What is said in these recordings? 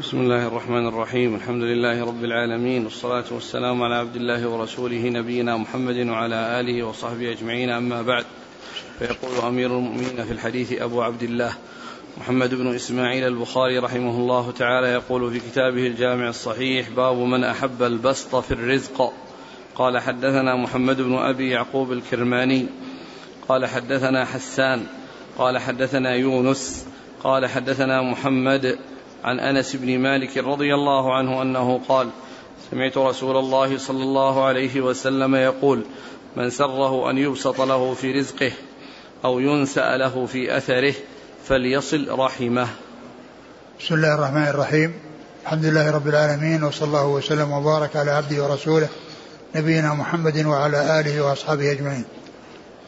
بسم الله الرحمن الرحيم الحمد لله رب العالمين والصلاة والسلام على عبد الله ورسوله نبينا محمد وعلى آله وصحبه أجمعين أما بعد فيقول أمير المؤمنين في الحديث أبو عبد الله محمد بن إسماعيل البخاري رحمه الله تعالى يقول في كتابه الجامع الصحيح باب من أحب البسط في الرزق قال حدثنا محمد بن أبي يعقوب الكرماني قال حدثنا حسان قال حدثنا يونس قال حدثنا محمد عن أنس بن مالك رضي الله عنه أنه قال سمعت رسول الله صلى الله عليه وسلم يقول من سره أن يبسط له في رزقه أو ينسأ له في أثره فليصل رحمه. بسم الله الرحمن الرحيم. الحمد لله رب العالمين وصلى الله وسلم وبارك على عبده ورسوله نبينا محمد وعلى آله وأصحابه أجمعين.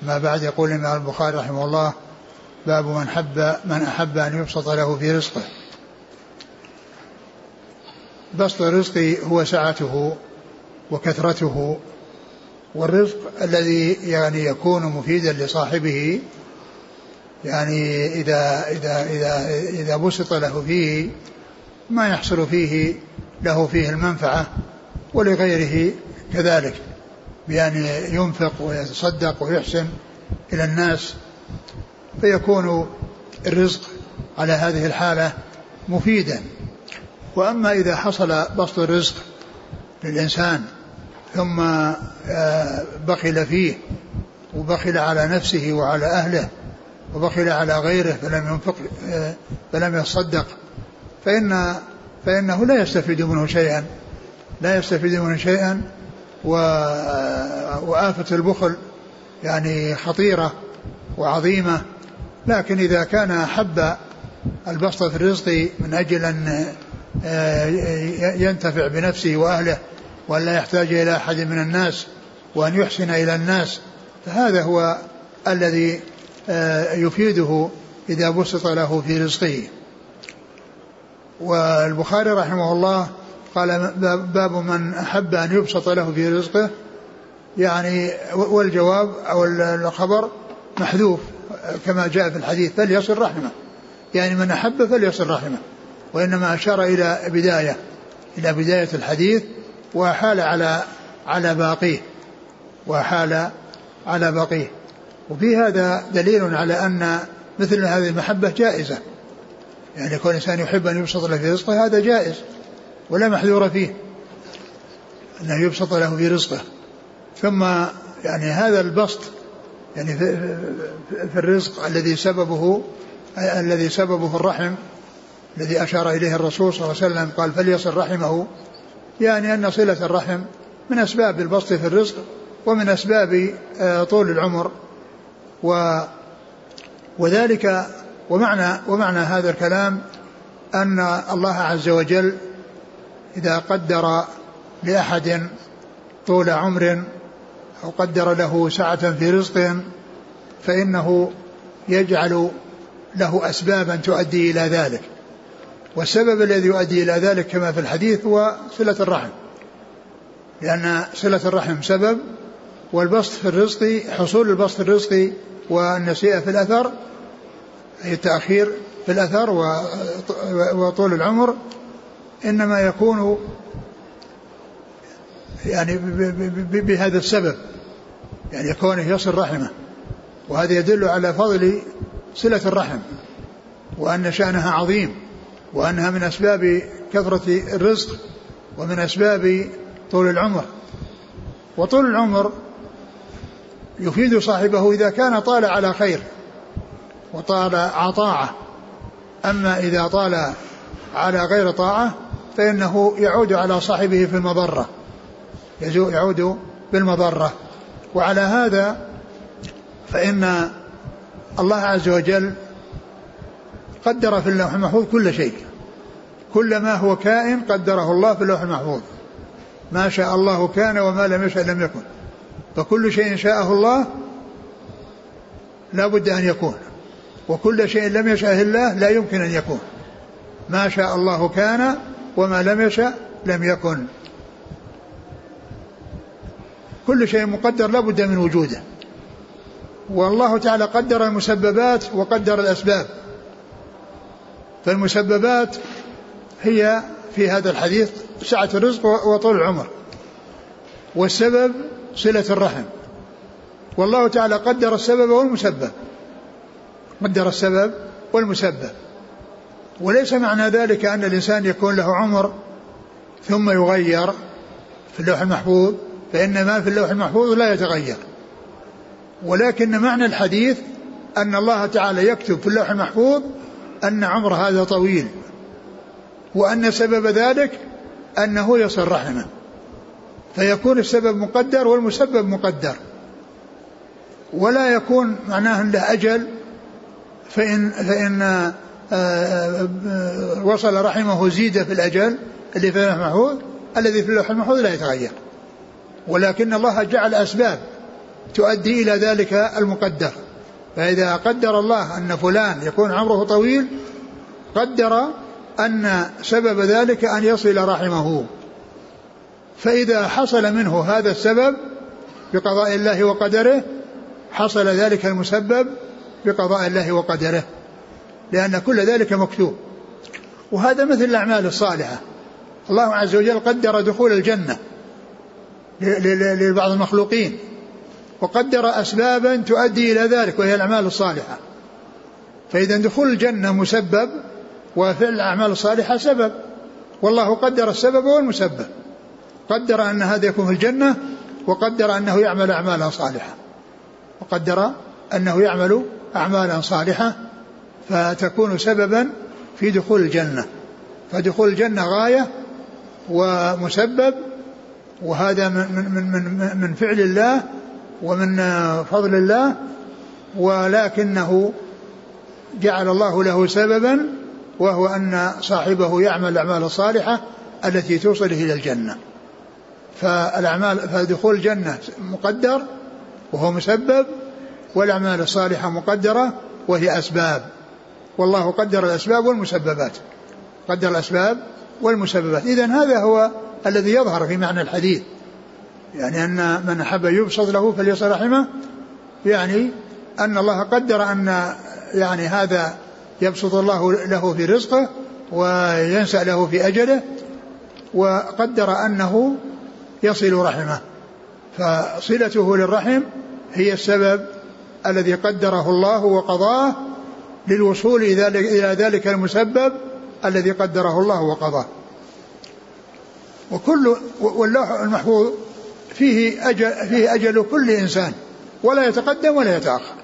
ما بعد يقول الإمام البخاري رحمه الله باب من حب من أحب أن يبسط له في رزقه. بسط الرزق هو سعته وكثرته والرزق الذي يعني يكون مفيدا لصاحبه يعني إذا إذا إذا إذا بسط له فيه ما يحصل فيه له فيه المنفعة ولغيره كذلك بأن ينفق ويتصدق ويحسن إلى الناس فيكون الرزق على هذه الحالة مفيدا. وأما إذا حصل بسط الرزق للإنسان ثم آه، بخل فيه وبخل على نفسه وعلى أهله وبخل على غيره فلم ينفق آه، فلم يصدق فإن فإنه لا يستفيد منه شيئا لا يستفيد منه شيئا وآفة البخل يعني خطيرة وعظيمة. لكن إذا كان أحب البسط في الرزق من أجل أن آه، ينتفع بنفسه وأهله وأن لا يحتاج إلى أحد من الناس وأن يحسن إلى الناس. فهذا هو الذي آه، يفيده إذا بسط له في رزقه. والبخاري رحمه الله قال باب من أحب أن يبسط له في رزقه. يعني والجواب أو الخبر محذوف كما جاء في الحديث فليصل رحمه. يعني من أحب فليصل رحمه. وإنما أشار إلى بداية إلى بداية الحديث وحال على على باقيه وحال على باقيه. وفي هذا دليل على أن مثل هذه المحبة جائزة. يعني يكون الإنسان يحب أن يبسط له في رزقه هذا جائز ولا محذور فيه أنه يبسط له في رزقه. ثم يعني هذا البسط يعني في الرزق الذي سببه الذي سببه الرحم الذي أشار إليه الرسول صلى الله عليه وسلم قال فليصل رحمه. يعني أن صلة الرحم من أسباب البسط في الرزق ومن أسباب آه، طول العمر. و وذلك ومعنى ومعنى هذا الكلام أن الله عز وجل إذا قدر لأحد طول عمر أو قدر له سعة في رزق فإنه يجعل له أسبابا تؤدي إلى ذلك. والسبب الذي يؤدي إلى ذلك كما في الحديث هو صلة الرحم. لأن صلة الرحم سبب والبسط في الرزق حصول البسط في الرزق والنسيئة في الأثر أي التأخير في الأثر وطول العمر إنما يكون يعني بهذا السبب يعني كونه يصل رحمه. وهذا يدل على فضل صلة الرحم وأن شأنها عظيم. وأنها من أسباب كثرة الرزق ومن أسباب طول العمر. وطول العمر يفيد صاحبه إذا كان طال على خير وطال على طاعة. أما إذا طال على غير طاعة فإنه يعود على صاحبه في المضرة. يعود بالمضرة. وعلى هذا فإن الله عز وجل قدر في اللوح المحفوظ كل شيء. كل ما هو كائن قدره الله في اللوح المحفوظ. ما شاء الله كان وما لم يشاء لم يكن. فكل شيء شاءه الله لا بد أن يكون. وكل شيء لم يشاءه الله لا يمكن أن يكون. ما شاء الله كان وما لم يشاء لم يكن. كل شيء مقدر لا بد من وجوده. والله تعالى قدر المسببات وقدر الأسباب. فالمسببات هي في هذا الحديث سعة الرزق وطول العمر. والسبب صلة الرحم. والله تعالى قدر السبب والمسبب. قدر السبب والمسبب. وليس معنى ذلك أن الإنسان يكون له عمر ثم يغير في اللوح المحفوظ فإن ما في اللوح المحفوظ لا يتغير. ولكن معنى الحديث أن الله تعالى يكتب في اللوح المحفوظ أن عمر هذا طويل وأن سبب ذلك أنه يصل رحمه فيكون السبب مقدر والمسبب مقدر ولا يكون معناه له أجل فإن فإن آه، آه، وصل رحمه زيد في الأجل اللي في اللوح المحفوظ الذي في اللوح المحفوظ لا يتغير ولكن الله جعل أسباب تؤدي إلى ذلك المقدر. فإذا قدر الله أن فلان يكون عمره طويل قدر أن سبب ذلك أن يصل رحمه. فإذا حصل منه هذا السبب بقضاء الله وقدره حصل ذلك المسبب بقضاء الله وقدره لأن كل ذلك مكتوب. وهذا مثل الأعمال الصالحة. الله عز وجل قدر دخول الجنة لبعض المخلوقين. وقدر أسبابا تؤدي إلى ذلك وهي الأعمال الصالحة. فإذا دخول الجنة مسبب وفعل الأعمال الصالحة سبب. والله قدر السبب والمسبب قدر أن هذا يكون في الجنة وقدر أنه يعمل أعمالا صالحة. وقدر أنه يعمل أعمالا صالحة فتكون سببا في دخول الجنة. فدخول الجنة غاية ومسبب وهذا من من من من فعل الله ومن فضل الله ولكنه جعل الله له سببا وهو أن صاحبه يعمل الأعمال الصالحة التي توصله إلى الجنة. فالأعمال فدخول الجنة مقدر وهو مسبب والأعمال الصالحة مقدرة وهي أسباب. والله قدر الأسباب والمسببات. قدر الأسباب والمسببات، اذا هذا هو الذي يظهر في معنى الحديث. يعني أن من أحب يبسط له فليصل رحمه يعني أن الله قدر أن يعني هذا يبسط الله له في رزقه وينسأ له في أجله وقدر أنه يصل رحمه. فصلته للرحم هي السبب الذي قدره الله وقضاه للوصول إلى ذلك المسبب الذي قدره الله وقضاه. وكل واللوح المحفوظ فيه أجل, فيه أجل كل إنسان ولا يتقدم ولا يتأخر.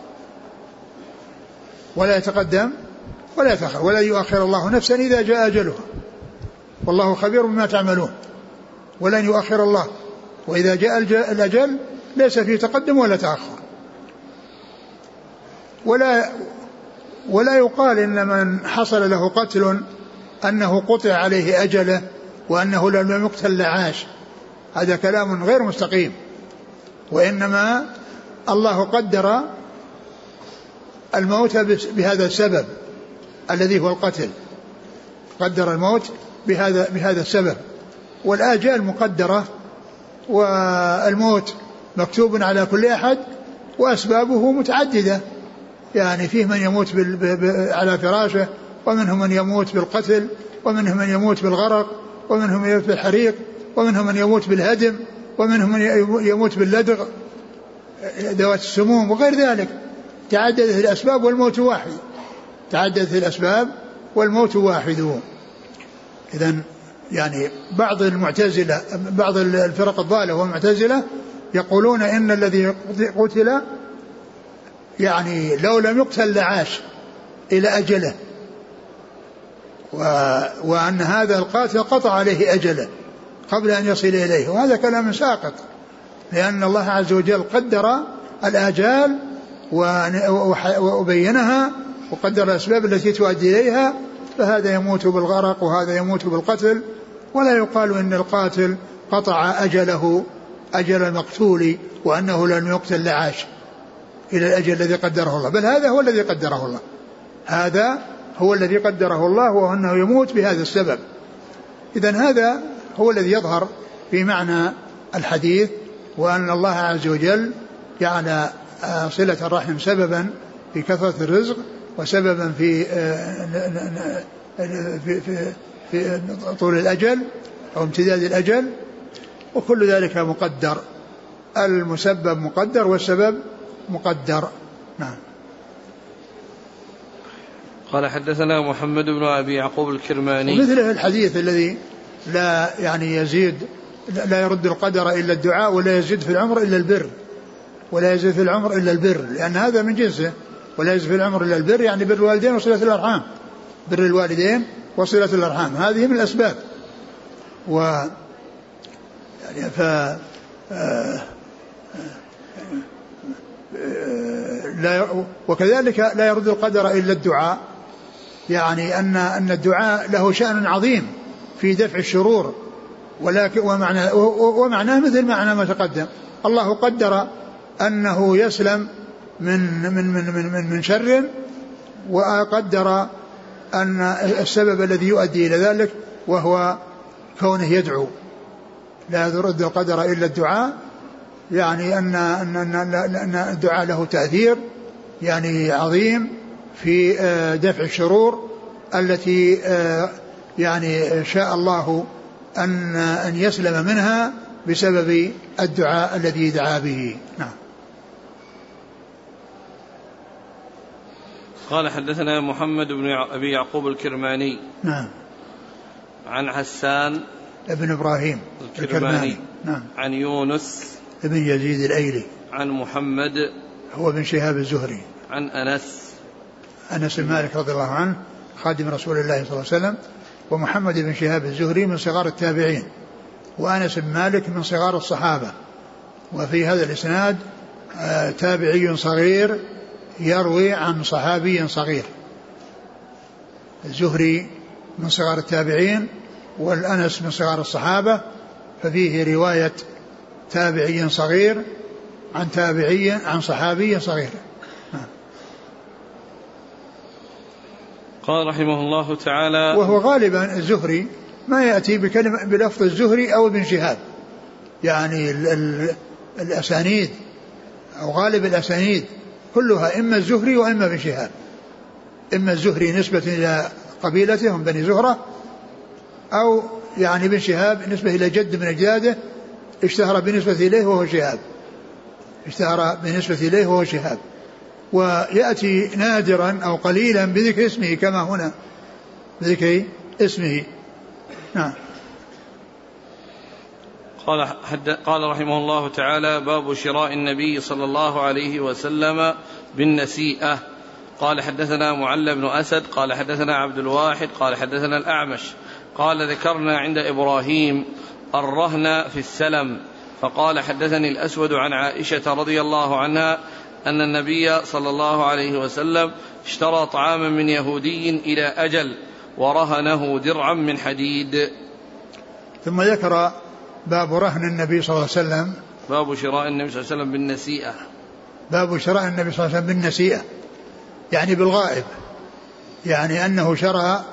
ولا يتقدم ولا يتأخر ولا يؤخر الله نفسا إذا جاء أجلها. والله خبير بما تعملون. ولن يؤخر الله. وإذا جاء الأجل ليس فيه تقدم ولا تأخر. ولا ولا يقال إن من حصل له قتل أنه قطع عليه أجله وأنه لم يقتل لعاش هذا كلام غير مستقيم. وإنما الله قدر الموت بهذا السبب الذي هو القتل. قدر الموت بهذا بهذا السبب. والآجال مقدرة والموت مكتوب على كل أحد وأسبابه متعددة. يعني فيه من يموت على فراشه ومنهم من يموت بالقتل ومنهم من يموت بالغرق ومنهم من يموت بالحريق ومنهم من يموت بالهدم ومنهم من يموت باللدغ ذوات السموم وغير ذلك. تعددت الأسباب والموت واحد. تعددت الأسباب والموت واحد. إذا يعني بعض المعتزلة بعض الفرق الضالة والمعتزلة يقولون إن الذي قتل يعني لو لم يقتل لعاش إلى أجله وأن هذا القاتل قطع عليه أجله. قبل أن يصل إليه. وهذا كلام ساقط لأن الله عز وجل قدر الآجال وبينها وقدر الأسباب التي تؤدي إليها فهذا يموت بالغرق وهذا يموت بالقتل. ولا يقال إن القاتل قطع أجله أجل المقتول وأنه لن يقتل لعاش إلى الأجل الذي قدره الله. بل هذا هو الذي قدره الله. هذا هو الذي قدره الله وأنه يموت بهذا السبب. إذا هذا هو الذي يظهر في معنى الحديث وأن الله عز وجل جعل آه، صلة الرحم سببا في كثرة الرزق وسببا في آه، في في في طول الأجل أو امتداد الأجل. وكل ذلك مقدر المسبب مقدر والسبب مقدر. نعم. قال حدثنا محمد بن أبي يعقوب الكرماني. ومثله الحديث الذي لا يعني يزيد لا يرد القدر إلا الدعاء ولا يزيد في العمر إلا البر. ولا يزيد في العمر إلا البر لأن هذا من جنسه. ولا يزيد في العمر إلا البر يعني بر الوالدين وصلة الأرحام. بر الوالدين وصلة الأرحام. هذه من الأسباب. و يعني ف آه، لا وكذلك لا يرد القدر إلا الدعاء. يعني أن أن الدعاء له شأن عظيم. في دفع الشرور ولكن ومعنى ومعناه مثل معنى ما تقدم. الله قدر أنه يسلم من من من من من, من شر وقدر أن السبب الذي يؤدي إلى ذلك وهو كونه يدعو. لا يرد القدر إلا الدعاء يعني أن أن أن, الدعاء له تأثير يعني عظيم في آه، دفع الشرور التي آه، يعني شاء الله أن أن يسلم منها بسبب الدعاء الذي دعا به. نعم. قال حدثنا محمد بن أبي يعقوب الكرماني. نعم. عن حسان ابن إبراهيم الكرماني, الكرماني. نعم. عن يونس ابن يزيد الأيلي. عن محمد هو ابن شهاب الزهري. عن أنس. أنس بن مالك رضي الله عنه خادم رسول الله صلى الله عليه وسلم ومحمد بن شهاب الزهري من صغار التابعين وأنس بن مالك من صغار الصحابة. وفي هذا الإسناد آه، تابعي صغير يروي عن صحابي صغير. الزهري من صغار التابعين والأنس من صغار الصحابة ففيه رواية تابعي صغير عن تابعي عن صحابي صغير. قال رحمه الله تعالى وهو غالبا الزهري ما يأتي بكلمة بلفظ الزهري أو ابن شهاب. يعني ال ال الأسانيد أو غالب الأسانيد كلها إما الزهري وإما ابن شهاب. إما الزهري نسبة إلى قبيلته هم بني زهرة أو يعني ابن شهاب نسبة إلى جد من أجداده اشتهر بالنسبة إليه وهو شهاب. اشتهر بالنسبة إليه وهو شهاب. ويأتي نادرا أو قليلا بذكر اسمه كما هنا بذكر اسمه. نعم. قال حد قال رحمه الله تعالى باب شراء النبي صلى الله عليه وسلم بالنسيئة. قال حدثنا معل بن أسد قال حدثنا عبد الواحد قال حدثنا الأعمش. قال ذكرنا عند إبراهيم الرهن في السلم. فقال حدثني الأسود عن عائشة رضي الله عنها أن النبي صلى الله عليه وسلم اشترى طعاما من يهودي إلى أجل ورهنه درعا من حديد. ثم ذكر باب رهن النبي صلى الله عليه وسلم. باب شراء النبي صلى الله عليه وسلم بالنسيئة. باب شراء النبي صلى الله عليه وسلم بالنسيئة. يعني بالغائب. يعني أنه شرى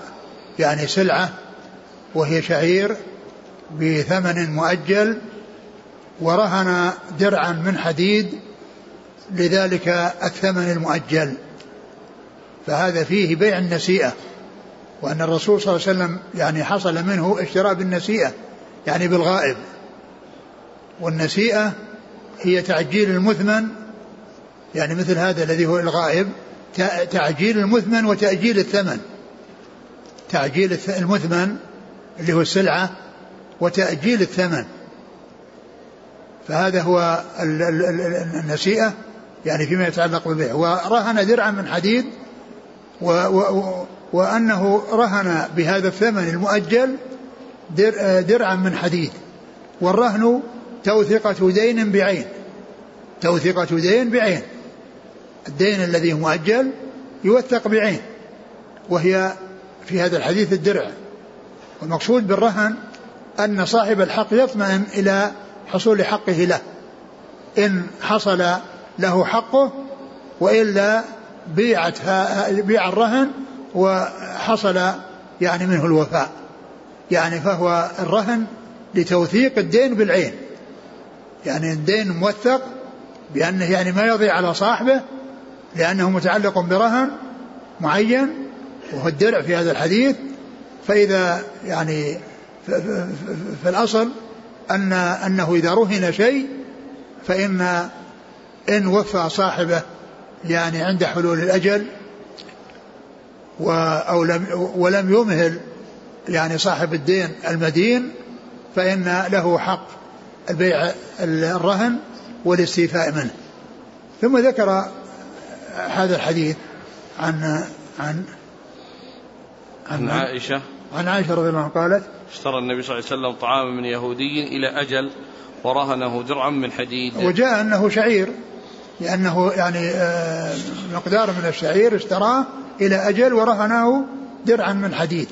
يعني سلعة وهي شعير بثمن مؤجل ورهن درعا من حديد لذلك الثمن المؤجل. فهذا فيه بيع النسيئة وأن الرسول صلى الله عليه وسلم يعني حصل منه اشتراء بالنسيئة يعني بالغائب. والنسيئة هي تعجيل المثمن يعني مثل هذا الذي هو الغائب تعجيل المثمن وتأجيل الثمن. تعجيل المثمن اللي هو السلعة وتأجيل الثمن. فهذا هو النسيئة. يعني فيما يتعلق بالبيع ورهن درعا من حديد و و وأنه رهن بهذا الثمن المؤجل در درعا من حديد. والرهن توثقة دين بعين. توثقة دين بعين. الدين الذي مؤجل يوثق بعين وهي في هذا الحديث الدرع. والمقصود بالرهن أن صاحب الحق يطمئن إلى حصول حقه له. إن حصل له حقه وإلا بيعت بيع الرهن وحصل يعني منه الوفاء. يعني فهو الرهن لتوثيق الدين بالعين. يعني الدين موثق بأنه يعني ما يضيع على صاحبه لأنه متعلق برهن معين وهو الدرع في هذا الحديث. فإذا يعني في الأصل أن أنه إذا رهن شيء فإن إن وفى صاحبه يعني عند حلول الأجل و أو لم ولم يمهل يعني صاحب الدين المدين فإن له حق البيع الرهن والاستيفاء منه. ثم ذكر هذا الحديث عن عن عن عائشة. عن عائشة رضي الله عنها قالت اشترى النبي صلى الله عليه وسلم طعاما من يهودي إلى أجل ورهنه درعا من حديد. وجاء أنه شعير. لأنه يعني آه، مقدار من الشعير اشتراه إلى أجل ورهنه درعا من حديد.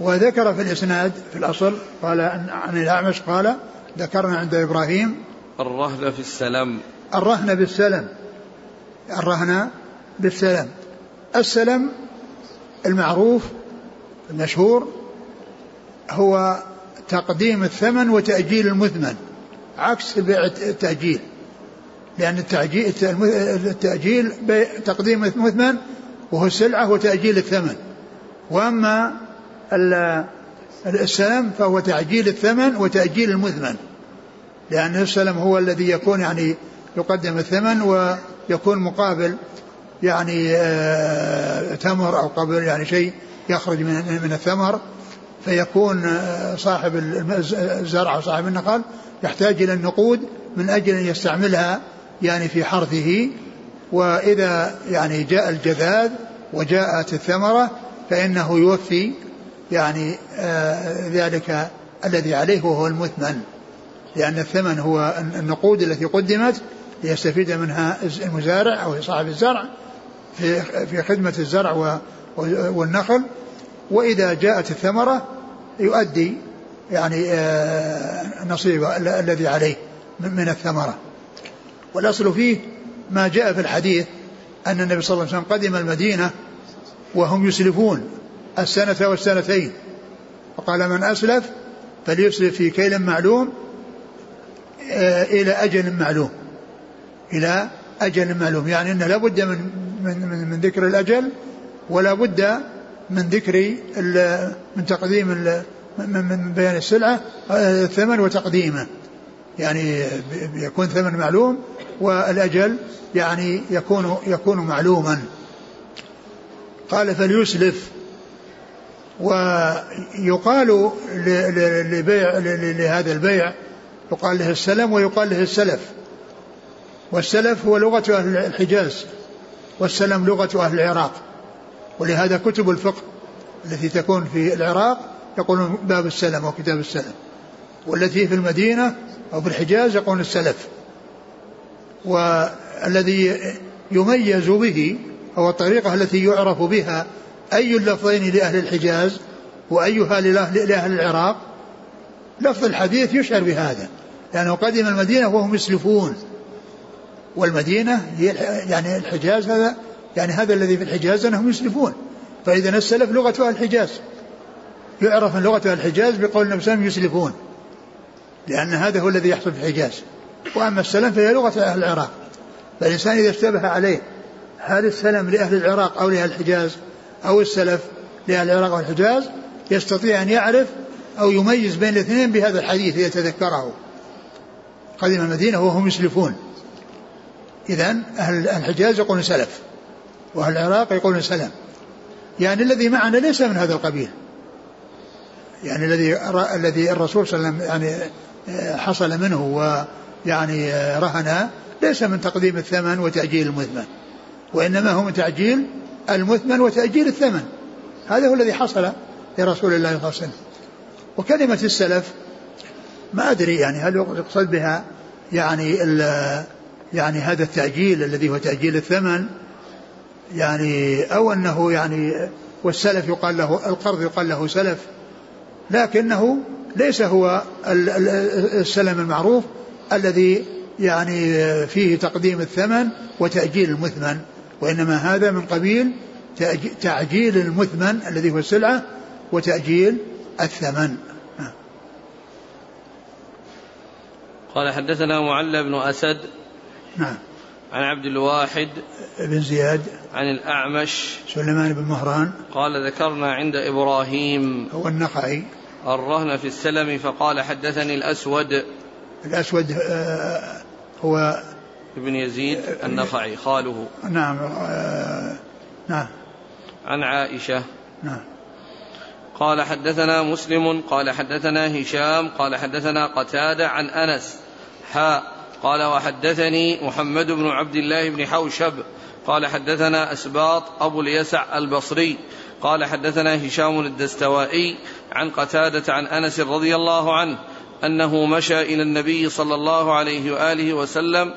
وذكر في الإسناد في الأصل قال عن الأعمش قال ذكرنا عند إبراهيم الرهن في السلم. الرهن بالسلم. الرهن بالسلم. السلم المعروف المشهور هو تقديم الثمن وتأجيل المثمن عكس بيع التأجيل. لأن التأجيل, التأجيل تقديم المثمن وهو السلعة وتأجيل الثمن. وأما السلم فهو تعجيل الثمن وتأجيل المثمن. لأن السلم هو الذي يكون يعني يقدم الثمن ويكون مقابل يعني آه، تمر أو قبل يعني شيء يخرج من من الثمر. فيكون آه، صاحب الزرع صاحب النخل يحتاج إلى النقود من أجل أن يستعملها يعني في حرثه وإذا يعني جاء الجذاذ وجاءت الثمرة فإنه يوفي يعني آه ذلك الذي عليه وهو المثمن. لأن الثمن هو النقود التي قدمت ليستفيد منها المزارع أو صاحب الزرع في خدمة الزرع والنخل. وإذا جاءت الثمرة يؤدي يعني آه نصيب الذي عليه من الثمرة. والأصل فيه ما جاء في الحديث أن النبي صلى الله عليه وسلم قدم المدينة وهم يسلفون السنة والسنتين. وقال من أسلف فليسلف في كيل معلوم آه، إلى أجل معلوم. إلى أجل معلوم. يعني أنه لابد من, من, من, من ذكر الأجل ولا بد من ذكر من تقديم من بيان السلعة آه، الثمن وتقديمه. يعني يكون ثمن معلوم والأجل يعني يكون يكون معلوما. قال فليسلف. ويقال لبيع لهذا البيع يقال له السلم ويقال له السلف. والسلف هو لغة أهل الحجاز والسلم لغة أهل العراق. ولهذا كتب الفقه التي تكون في العراق يقولون باب السلم وكتاب السلم. والتي في المدينة أو في الحجاز يقولون السلف. والذي يميز به أو الطريقة التي يعرف بها أي اللفظين لأهل الحجاز وأيها لأهل العراق لفظ الحديث يشعر بهذا. لأنه قدم المدينة وهم يسلفون. والمدينة هي يعني الحجاز هذا يعني هذا الذي في الحجاز أنهم يسلفون. فإذا السلف لغة أهل الحجاز. يعرف من لغة الحجاز بقول النبي صلى يسلفون. لأن هذا هو الذي يحصل في الحجاز. وأما السلم فهي لغة أهل العراق. فالإنسان إذا اشتبه عليه هل السلم لأهل العراق أو لأهل الحجاز أو السلف لأهل العراق والحجاز يستطيع أن يعرف أو يميز بين الاثنين بهذا الحديث يتذكره قدم المدينة وهم يسلفون. إذا أهل الحجاز يقولون سلف وأهل العراق يقولون سلم. يعني الذي معنا ليس من هذا القبيل. يعني الذي الذي الرسول صلى الله عليه وسلم يعني حصل منه ويعني رهن ليس من تقديم الثمن وتأجيل المثمن وإنما هو من تعجيل المثمن وتأجيل الثمن. هذا هو الذي حصل لرسول الله صلى الله عليه وسلم. وكلمة السلف ما أدري يعني هل يقصد بها يعني يعني هذا التأجيل الذي هو تأجيل الثمن يعني أو أنه يعني والسلف يقال له القرض يقال له سلف لكنه ليس هو السلم المعروف الذي يعني فيه تقديم الثمن وتأجيل المثمن وإنما هذا من قبيل تعجيل المثمن الذي هو السلعة وتأجيل الثمن. قال حدثنا معل بن أسد نعم. عن عبد الواحد بن زياد عن الأعمش سليمان بن مهران قال ذكرنا عند إبراهيم هو النخعي. الرهن في السلم فقال حدثني الأسود. الأسود آه، هو ابن يزيد النخعي خاله. نعم آه، نعم. عن عائشة. نعم. قال حدثنا مسلم قال حدثنا هشام قال حدثنا قتادة عن أنس. حاء قال وحدثني محمد بن عبد الله بن حوشب. قال حدثنا أسباط أبو اليسع البصري. قال حدثنا هشام الدستوائي عن قتادة عن أنس رضي الله عنه أنه مشى إلى النبي صلى الله عليه وآله وسلم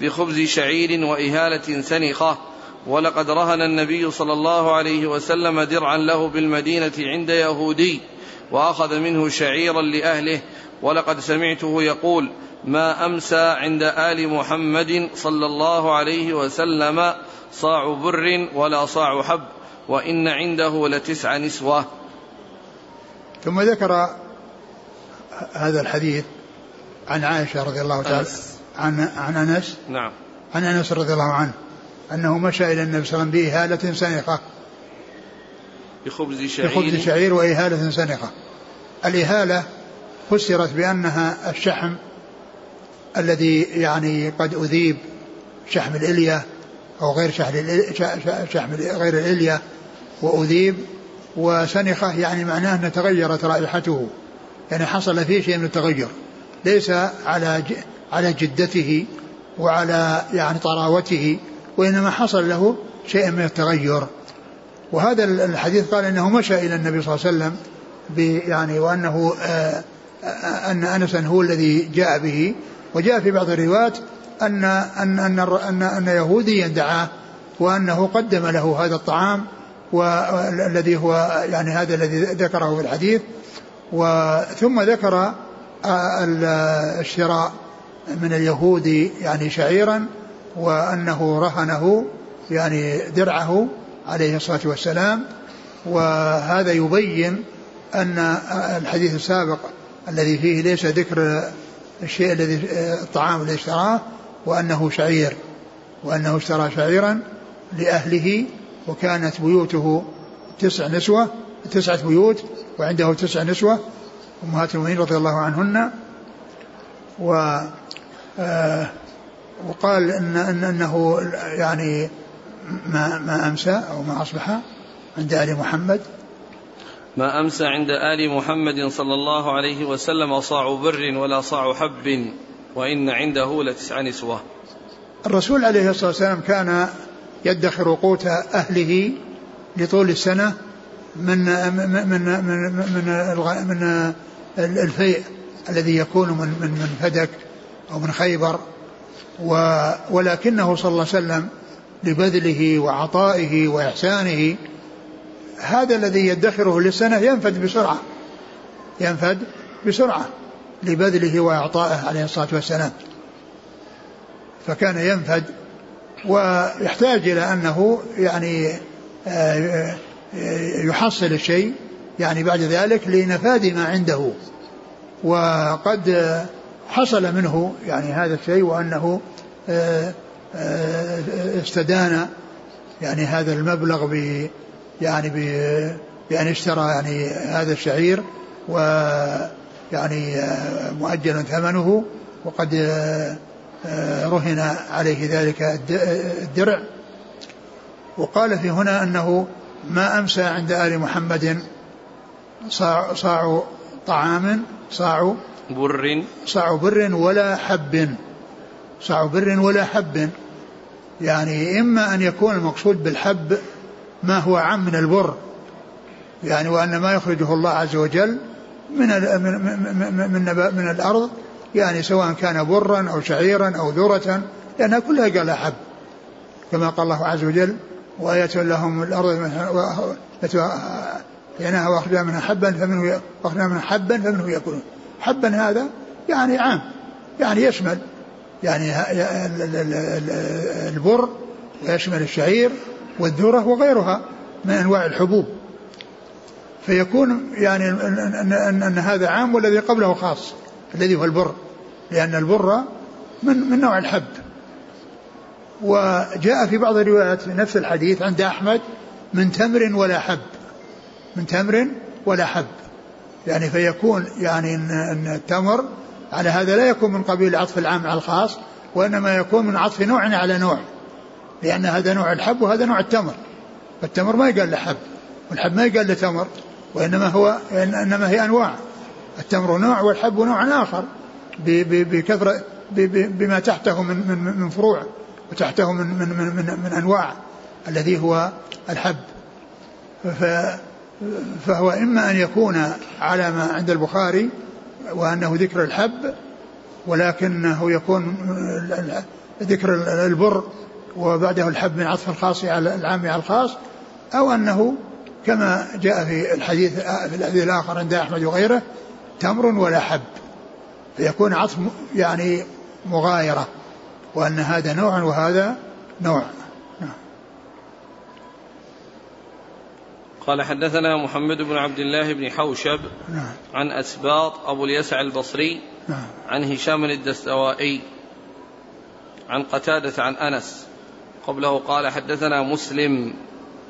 بخبز شعير وإهالة سنخة ولقد رهن النبي صلى الله عليه وسلم درعا له بالمدينة عند يهودي وأخذ منه شعيرا لأهله ولقد سمعته يقول ما أمسى عند آل محمد صلى الله عليه وسلم صاع بر ولا صاع حب وإن عنده لتسع نسوة. ثم ذكر هذا الحديث عن عائشة رضي الله تعالى عن عن أنس. نعم. عن أنس رضي الله عنه أنه مشى إلى النبي صلى الله عليه وسلم بإهالة سنقة. بخبز شعير بخبز شعير. وإهالة سنقة. الإهالة فسرت بأنها الشحم الذي يعني قد أذيب شحم الإلية أو غير شحم غير الإلية. وأذيب وسنخة يعني معناه أن تغيرت رائحته. يعني حصل فيه شيء من التغير. ليس على على جدته وعلى يعني طراوته وإنما حصل له شيء من التغير. وهذا الحديث قال إنه مشى إلى النبي صلى الله عليه وسلم يعني وأنه آه، آه، أن انسا هو الذي جاء به. وجاء في بعض الروايات أن أن أن أن يهوديا دعاه وأنه قدم له هذا الطعام والذي هو يعني هذا الذي ذكره في الحديث وثم ذكر آه، الشراء من اليهود يعني شعيرا وأنه رهنه يعني درعه عليه الصلاة والسلام. وهذا يبين أن الحديث السابق الذي فيه ليس ذكر الشيء الذي الطعام الذي اشتراه وأنه شعير وأنه اشترى شعيرا لأهله وكانت بيوته تسع نسوة تسعة بيوت وعنده تسع نسوة أمهات المؤمنين رضي الله عنهن. و آه وقال إن, إن أنه يعني ما ما أمسى أو ما أصبح عند آل محمد. ما أمسى عند آل محمد صلى الله عليه وسلم صاع بر ولا صاع حب وإن عنده لتسع نسوة. الرسول عليه الصلاة والسلام كان يدخر قوت أهله لطول السنة من من من من, من, من الفيء الذي يكون من من من فدك أو من خيبر. ولكنه صلى الله عليه وسلم لبذله وعطائه وإحسانه هذا الذي يدخره للسنة ينفد بسرعة. ينفد بسرعة لبذله وإعطائه عليه الصلاة والسلام. فكان ينفد ويحتاج إلى أنه يعني آه، يحصل الشيء يعني بعد ذلك لنفاد ما عنده. وقد حصل منه يعني هذا الشيء وأنه آه، آه، استدان يعني هذا المبلغ ب يعني بأن اشترى يعني هذا الشعير و يعني آه، مؤجل ثمنه وقد رهن عليه ذلك الدرع. وقال في هنا أنه ما أمسى عند آل محمد صاع, صاع طعام صاع بر. صاع بر ولا حب. صاع بر ولا حب. يعني إما أن يكون المقصود بالحب ما هو عام من البر يعني وأن ما يخرجه الله عز وجل من من من, من, من الأرض يعني سواء كان برا أو شعيرا أو ذرة لأنها كلها قال حب كما قال الله عز وجل وآية لهم الأرض لأنها وأخرجنا منها حبا فمنه وأخرجنا منها حبا فمنه يأكلون. حبا هذا يعني عام يعني يشمل يعني البر ويشمل الشعير والذرة وغيرها من أنواع الحبوب. فيكون يعني أن, أن, هذا عام والذي قبله خاص. الذي هو البر لأن البر من من نوع الحب. وجاء في بعض الروايات نفس الحديث عند أحمد من تمر ولا حب. من تمر ولا حب. يعني فيكون يعني ان التمر على هذا لا يكون من قبيل عطف العام على الخاص وإنما يكون من عطف نوع على نوع. لأن هذا نوع الحب وهذا نوع التمر. فالتمر ما يقال له حب والحب ما يقال له تمر وإنما هو إنما هي أنواع. التمر نوع والحب نوع آخر بكثرة بما تحته من من من فروع وتحته من من من, من, من أنواع الذي هو الحب. فهو إما أن يكون على ما عند البخاري وأنه ذكر الحب ولكنه يكون ذكر البر وبعده الحب من عطف الخاص على العام على الخاص أو أنه كما جاء في الحديث في الحديث الآخر عند أحمد وغيره تمر ولا حب فيكون عطف يعني مغايرة وأن هذا نوع وهذا نوع. قال حدثنا محمد بن عبد الله بن حوشب نعم. عن أسباط أبو اليسع البصري نعم. عن هشام الدستوائي عن قتادة عن أنس. قبله قال حدثنا مسلم.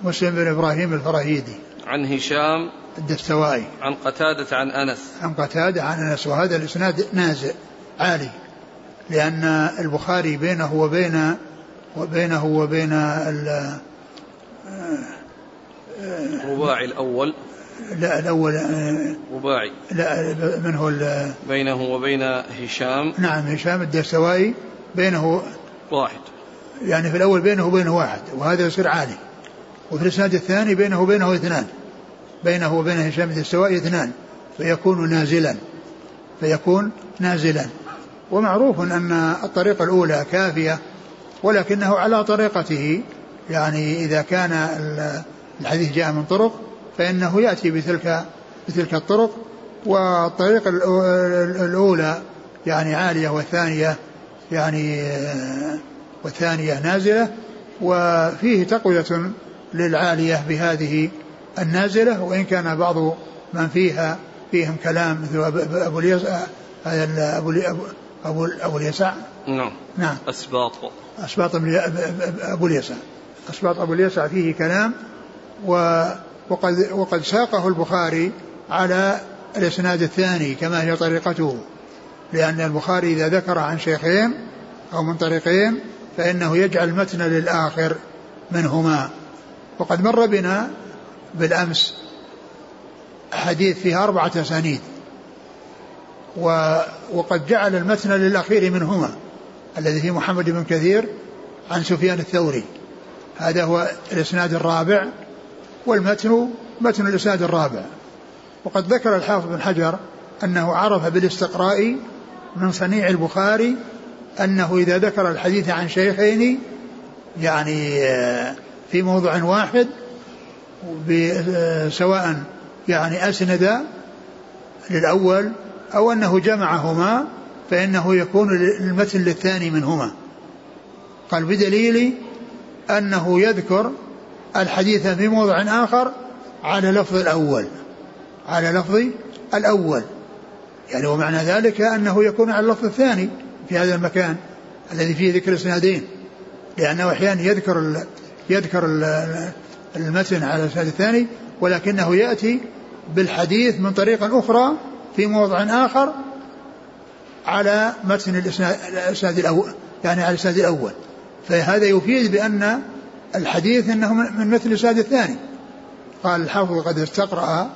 مسلم بن إبراهيم الفراهيدي. عن هشام الدستوائي عن قتادة عن أنس. عن قتادة عن أنس. وهذا الإسناد نازل عالي. لأن البخاري بينه وبين وبينه وبين رباعي الأول. لا الأول رباعي. لا من هو بينه وبين هشام. نعم هشام الدستوائي بينه واحد. يعني في الأول بينه وبينه واحد وهذا يصير عالي. وفي الإسناد الثاني بينه وبينه اثنان. بينه وبين هشام الدستوائي اثنان فيكون نازلا فيكون نازلا. ومعروف أن الطريقة الأولى كافية ولكنه على طريقته. يعني إذا كان الحديث جاء من طرق فإنه يأتي بتلك بتلك الطرق. والطريقة الأولى يعني عالية والثانية يعني والثانية نازلة. وفيه تقوية للعالية بهذه النازلة وإن كان بعض من فيها فيهم كلام مثل أبو اليسع أبو أبو أبو اليسع. نعم. نعم. أسباط. أسباط أبو اليسع أسباط أبو اليسع فيه كلام وقد وقد ساقه البخاري على الإسناد الثاني كما هي طريقته. لأن البخاري إذا ذكر عن شيخين أو من طريقين فإنه يجعل متن للآخر منهما. وقد مر بنا بالأمس حديث فيها أربعة أسانيد وقد جعل المتن للأخير منهما الذي في محمد بن كثير عن سفيان الثوري. هذا هو الإسناد الرابع والمتن متن الإسناد الرابع. وقد ذكر الحافظ بن حجر أنه عرف بالاستقراء من صنيع البخاري أنه إذا ذكر الحديث عن شيخين يعني آه، في موضع واحد سواء يعني أسند للأول أو أنه جمعهما فإنه يكون المتن للثاني منهما. قال بدليل أنه يذكر الحديث في موضع آخر على لفظ الأول على لفظ الأول. يعني ومعنى ذلك أنه يكون على اللفظ الثاني في هذا المكان الذي فيه ذكر اسنادين لأنه أحيانا يذكر ال يذكر ال المتن على الاسناد الثاني ولكنه يأتي بالحديث من طريق أخرى في موضع آخر على متن الإسناد الأول يعني على الإسناد الأول. فهذا يفيد بأن الحديث إنه من مثل الإسناد الثاني. قال الحافظ قد استقرأ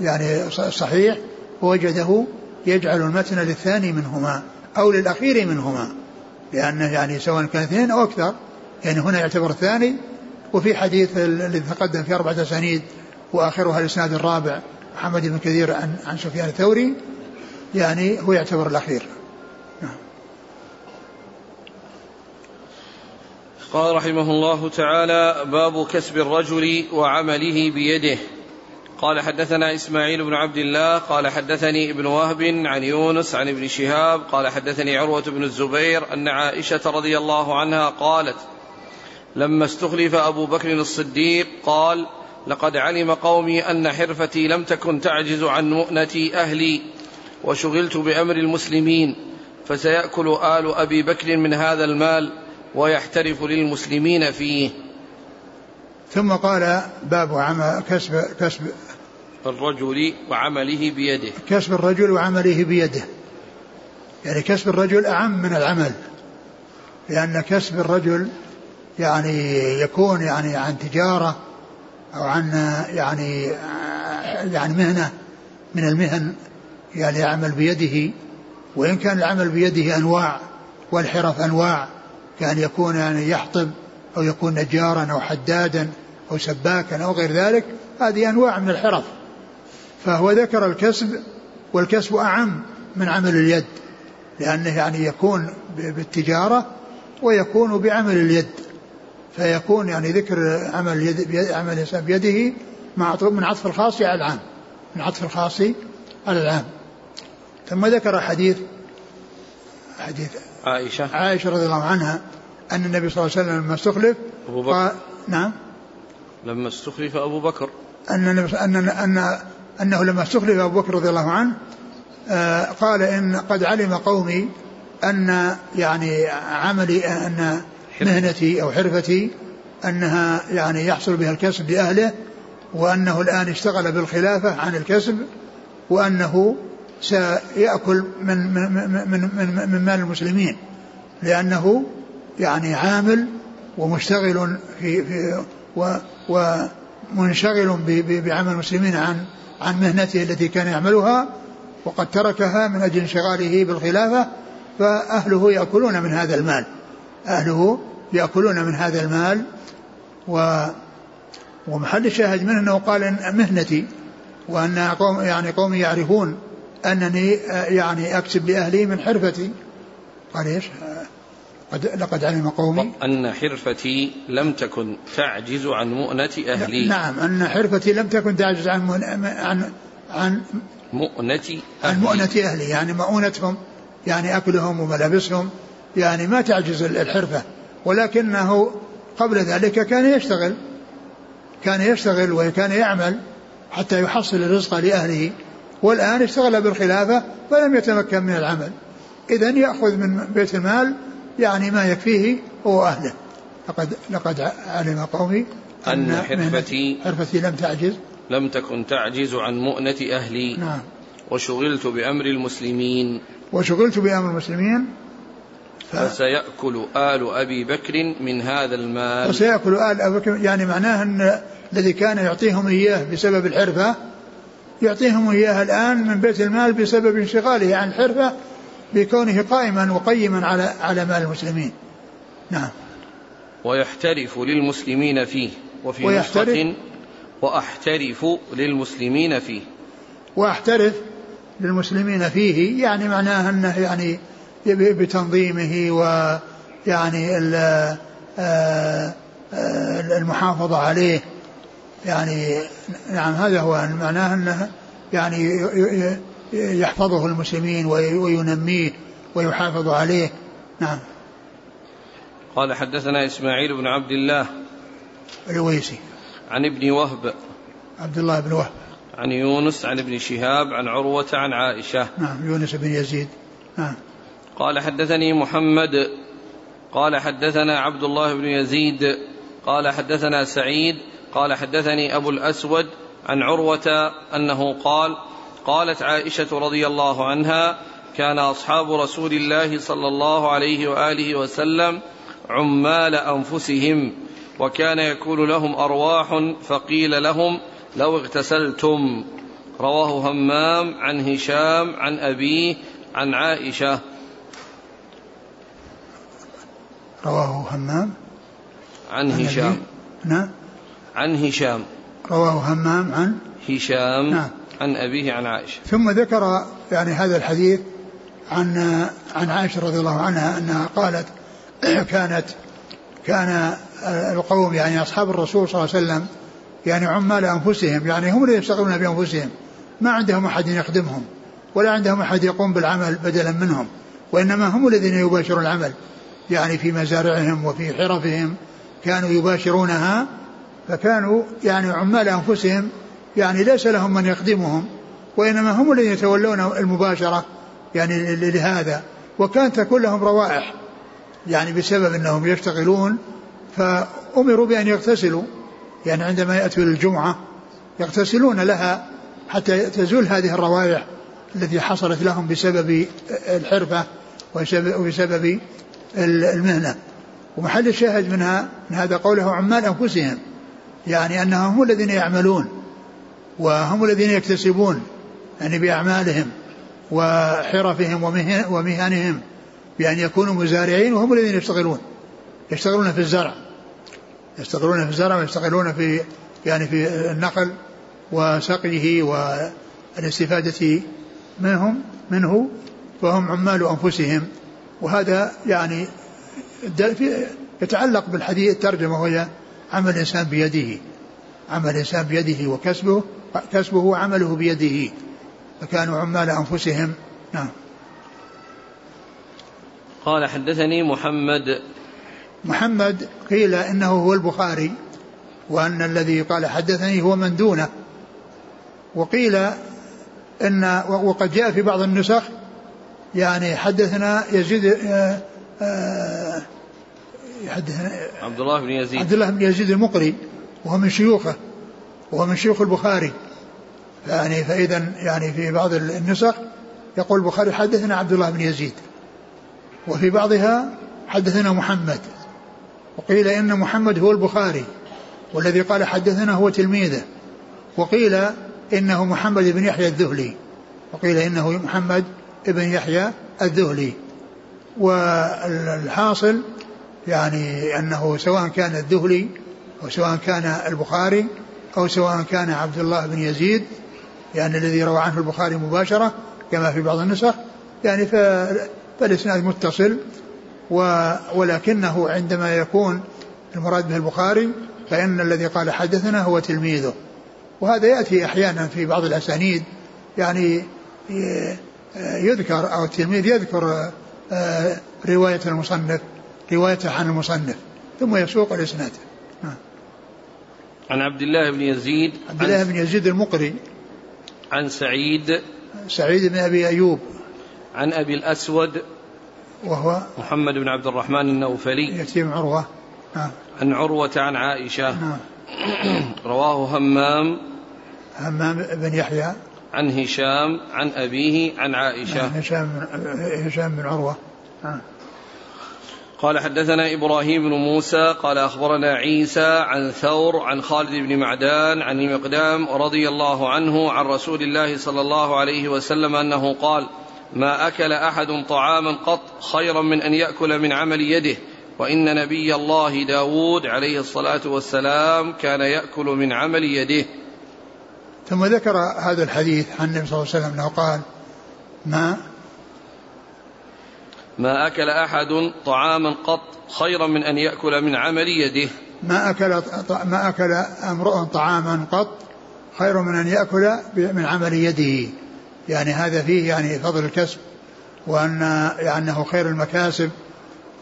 يعني صحيح ووجده يجعل المتن للثاني منهما أو للأخير منهما لأنه يعني سواء كان اثنين أو أكثر يعني هنا يعتبر الثاني وفي حديث الذي تقدم في أربعة أسانيد وآخرها الإسناد الرابع محمد بن كثير عن عن سفيان الثوري يعني هو يعتبر الأخير. قال رحمه الله تعالى باب كسب الرجل وعمله بيده. قال حدثنا إسماعيل بن عبد الله قال حدثني ابن وهب عن يونس عن ابن شهاب قال حدثني عروة بن الزبير أن عائشة رضي الله عنها قالت لما استخلف أبو بكر الصديق قال لقد علم قومي أن حرفتي لم تكن تعجز عن مؤنه أهلي وشغلت بأمر المسلمين فسيأكل آل أبي بكر من هذا المال ويحترف للمسلمين فيه. ثم قال باب عمل كسب كسب الرجل وعمله بيده. كسب الرجل وعمله بيده. يعني كسب الرجل أعم من العمل لأن كسب الرجل يعني يكون يعني عن تجارة أو عن يعني يعني مهنة من المهن يعني يعمل بيده وإن كان العمل بيده أنواع والحرف أنواع كأن يكون يعني يحطب أو يكون نجارا أو حدادا أو سباكا أو غير ذلك هذه أنواع من الحرف. فهو ذكر الكسب والكسب أعم من عمل اليد لأنه يعني يكون بالتجارة ويكون بعمل اليد. فيكون يعني ذكر عمل اليد عمل الإنسان بيده مع من عطف الخاص على العام. من عطف الخاص على العام. ثم ذكر حديث حديث عائشة. عائشة رضي الله عنها أن النبي صلى الله عليه وسلم لما استخلف أبو بكر. قال نعم. لما استخلف أبو بكر. أن أن أن أنه لما استخلف أبو بكر رضي الله عنه آه، قال إن قد علم قومي أن يعني عملي أن مهنتي أو حرفتي أنها يعني يحصل بها الكسب لأهله وأنه الآن اشتغل بالخلافة عن الكسب وأنه سيأكل من من من من, من مال المسلمين لأنه يعني عامل ومشتغل في, في و ومنشغل بعمل المسلمين عن عن مهنته التي كان يعملها وقد تركها من أجل انشغاله بالخلافة فأهله يأكلون من هذا المال. أهله يأكلون من هذا المال و ومحل الشاهد منه أنه قال إن مهنتي وأن قوم يعني قومي يعرفون أنني يعني أكسب لأهلي من حرفتي. قال إيش؟ قد لقد علم قومي. أن حرفتي لم تكن تعجز عن مؤنة أهلي. نعم أن حرفتي لم تكن تعجز عن عن عن مؤنة أهلي. عن مؤنة أهلي يعني مؤونتهم يعني أكلهم وملابسهم يعني ما تعجز الحرفة. ولكنه قبل ذلك كان يشتغل كان يشتغل وكان يعمل حتى يحصل الرزق لأهله والآن اشتغل بالخلافة ولم يتمكن من العمل. إذا يأخذ من بيت المال يعني ما يكفيه هو أهله. لقد لقد علم قومي أن, أن حرفتي حرفتي لم تعجز. لم تكن تعجز عن مؤنة أهلي. نعم. وشغلت بأمر المسلمين. وشغلت بأمر المسلمين. فسيأكل آل أبي بكر من هذا المال. وسيأكل آل أبي بكر يعني معناه أن الذي كان يعطيهم إياه بسبب الحرفة يعطيهم إياها الآن من بيت المال بسبب انشغاله عن الحرفة بكونه قائما وقيما على على مال المسلمين. نعم. ويحترف للمسلمين فيه وفي نسخة وأحترف للمسلمين فيه. وأحترف للمسلمين فيه يعني معناه أنه يعني بتنظيمه ويعني آه، آه، المحافظة عليه. يعني نعم هذا هو معناه أنه يعني يحفظه المسلمين وينميه ويحافظ عليه. نعم. قال حدثنا إسماعيل بن عبد الله الويسي. عن ابن وهب. عبد الله بن وهب. عن يونس عن ابن شهاب عن عروة عن عائشة. نعم يونس بن يزيد. نعم. قال حدثني محمد قال حدثنا عبد الله بن يزيد قال حدثنا سعيد قال حدثني أبو الأسود عن عروة أنه قال قالت عائشة رضي الله عنها كان أصحاب رسول الله صلى الله عليه وآله وسلم عمال أنفسهم وكان يكون لهم أرواح فقيل لهم لو اغتسلتم. رواه همام عن هشام عن أبيه عن عائشة. رواه همام. عن هشام. نعم عن هشام. رواه همام عن هشام. نعم عن أبيه عن عائشة. ثم ذكر يعني هذا الحديث عن عن عائشة رضي الله عنها أنها قالت كانت كان القوم يعني أصحاب الرسول صلى الله عليه وسلم يعني عمال أنفسهم يعني هم الذين يشتغلون بأنفسهم. ما عندهم أحد يخدمهم ولا عندهم أحد يقوم بالعمل بدلا منهم وإنما هم الذين يباشرون العمل. يعني في مزارعهم وفي حرفهم كانوا يباشرونها فكانوا يعني عمال أنفسهم يعني ليس لهم من يخدمهم وإنما هم الذين يتولون المباشرة يعني لهذا وكانت تكون لهم روائح يعني بسبب أنهم يشتغلون فأمروا بأن يغتسلوا يعني عندما يأتوا للجمعة يغتسلون لها حتى تزول هذه الروائح التي حصلت لهم بسبب الحرفة وبسبب المهنة. ومحل الشاهد منها من هذا قوله عمال أنفسهم. يعني أنهم هم الذين يعملون وهم الذين يكتسبون يعني بأعمالهم وحرفهم ومهنهم بأن يكونوا مزارعين وهم الذين يشتغلون. يشتغلون في الزرع. يشتغلون في الزرع ويشتغلون في يعني في النقل وسقيه والاستفادة منهم منه وهم عمال أنفسهم. وهذا يعني يتعلق بالحديث الترجمة وهي عمل الإنسان بيده. عمل الإنسان بيده وكسبه كسبه وعمله بيده. فكانوا عمال أنفسهم. نعم. قال حدثني محمد. محمد قيل إنه هو البخاري وأن الذي قال حدثني هو من دونه. وقيل ان وقد جاء في بعض النسخ يعني حدثنا يزيد آه، آه، حدثنا عبد الله بن يزيد. عبد الله بن يزيد المقري وهو من شيوخه وهو من شيوخ البخاري. يعني فإذا يعني في بعض النسخ يقول البخاري حدثنا عبد الله بن يزيد وفي بعضها حدثنا محمد. وقيل إن محمد هو البخاري والذي قال حدثنا هو تلميذه. وقيل إنه محمد بن يحيى الذهلي. وقيل إنه محمد بن يحيى الذهلي والحاصل يعني أنه سواء كان الذهلي أو سواء كان البخاري أو سواء كان عبد الله بن يزيد يعني الذي روى عنه البخاري مباشرة كما في بعض النسخ يعني فالإسناد متصل ولكنه عندما يكون المراد به البخاري فإن الذي قال حدثنا هو تلميذه. وهذا يأتي أحيانا في بعض الأسانيد يعني يذكر أو التلميذ يذكر آه، رواية المصنف روايته عن المصنف ثم يسوق الإسناد. عن عبد الله بن يزيد عبد الله بن يزيد المقري. عن سعيد سعيد بن أبي أيوب. عن أبي الأسود وهو محمد بن عبد الرحمن النوفلي. يتيم عروة. نعم عن عروة عن عائشة. نعم رواه همام. همام بن يحيى. عن هشام عن أبيه عن عائشة. نعم هشام هشام بن عروة. نعم. قال حدثنا إبراهيم بن موسى قال أخبرنا عيسى عن ثور عن خالد بن معدان عن المقدام رضي الله عنه عن رسول الله صلى الله عليه وسلم أنه قال ما أكل أحد طعاما قط خيرا من أن يأكل من عمل يده وإن نبي الله داود عليه الصلاة والسلام كان يأكل من عمل يده. ثم ذكر هذا الحديث عن النبي صلى الله عليه وسلم أنه قال ما ما أكل أحد طعاما قط خيرا من أن يأكل من عمل يده. ما أكل ما أكل امرؤ طعاما قط خير من أن يأكل من عمل يده. يعني هذا فيه يعني فضل الكسب وأن يعني أنه خير المكاسب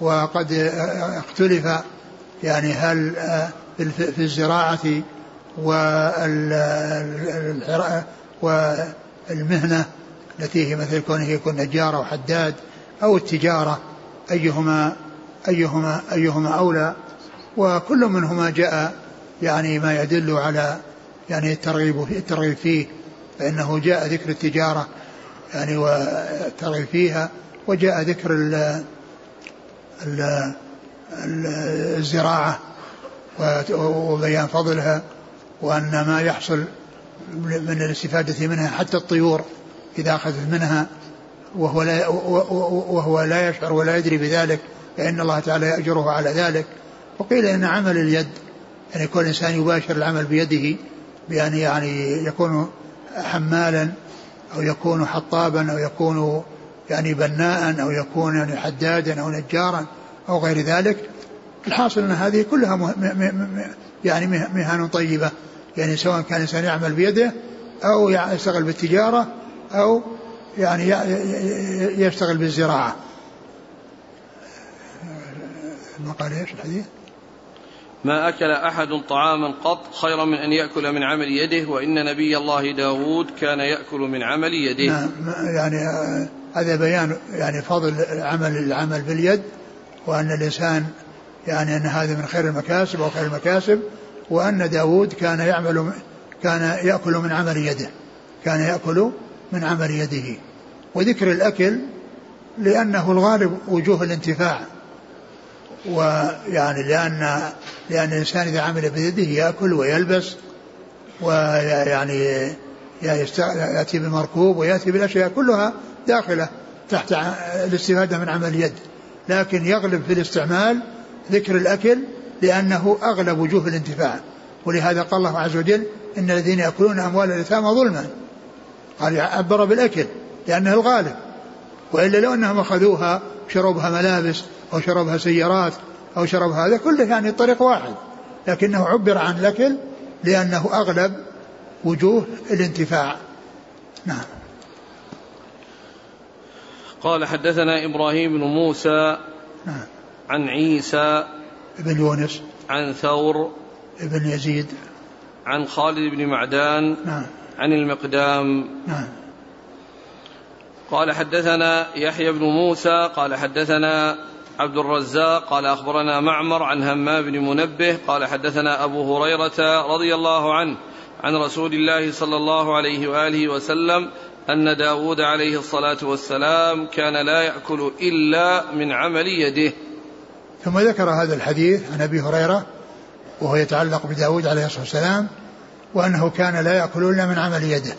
وقد اختلف يعني هل في الزراعة والمهنة التي هي مثل كونه يكون نجار أو حداد أو التجارة أيهما أيهما أيهما أولى. وكل منهما جاء يعني ما يدل على يعني الترغيب الترغيب فيه فإنه جاء ذكر التجارة يعني والترغيب فيها وجاء ذكر ال ال الزراعة وبيان فضلها. وأن ما يحصل من الاستفادة منها حتى الطيور إذا أخذت منها وهو لا وهو لا يشعر ولا يدري بذلك فإن الله تعالى يأجره على ذلك. وقيل إن عمل اليد يعني كل إنسان يباشر العمل بيده بأن يعني يكون حمالا أو يكون حطابا أو يكون يعني بناء أو يكون يعني حدادا أو نجارا أو غير ذلك. الحاصل أن هذه كلها يعني مهن طيبة يعني سواء كان الإنسان يعمل بيده أو يشتغل بالتجارة أو يعني يشتغل بالزراعة ما قال إيش الحديث؟ ما أكل أحد طعاما قط خيرا من أن يأكل من عمل يده وإن نبي الله داود كان يأكل من عمل يده نعم يعني هذا بيان يعني فضل عمل العمل باليد وأن الإنسان يعني أن هذا من خير المكاسب أو خير المكاسب وأن داود كان يعمل كان يأكل من عمل يده كان يأكل من عمل يده. وذكر الأكل لأنه الغالب وجوه الانتفاع. ويعني لأن لأن الإنسان إذا عمل بيده يأكل ويلبس ويعني يأتي بمركوب ويأتي بالأشياء كلها داخلة تحت الاستفادة من عمل اليد لكن يغلب في الاستعمال ذكر الأكل لأنه أغلب وجوه الانتفاع. ولهذا قال الله عز وجل إن الذين يأكلون أموال اليتامى ظلما. قال عبر بالأكل لأنه الغالب. وإلا لو أنهم أخذوها شربها ملابس أو شربها سيارات أو شرب هذا كله يعني الطريق واحد. لكنه عبر عن الأكل لأنه أغلب وجوه الانتفاع. نعم. قال حدثنا إبراهيم بن موسى نعم. عن عيسى بن يونس عن ثور بن يزيد. عن خالد بن معدان نعم. عن المقدام. نعم. قال حدثنا يحيى بن موسى قال حدثنا عبد الرزاق قال أخبرنا معمر عن همام بن منبه قال حدثنا أبو هريرة رضي الله عنه عن رسول الله صلى الله عليه وآله وسلم أن داود عليه الصلاة والسلام كان لا يأكل إلا من عمل يده. ثم ذكر هذا الحديث عن أبي هريرة وهو يتعلق بداود عليه الصلاة والسلام وأنه كان لا يأكل إلا من عمل يده.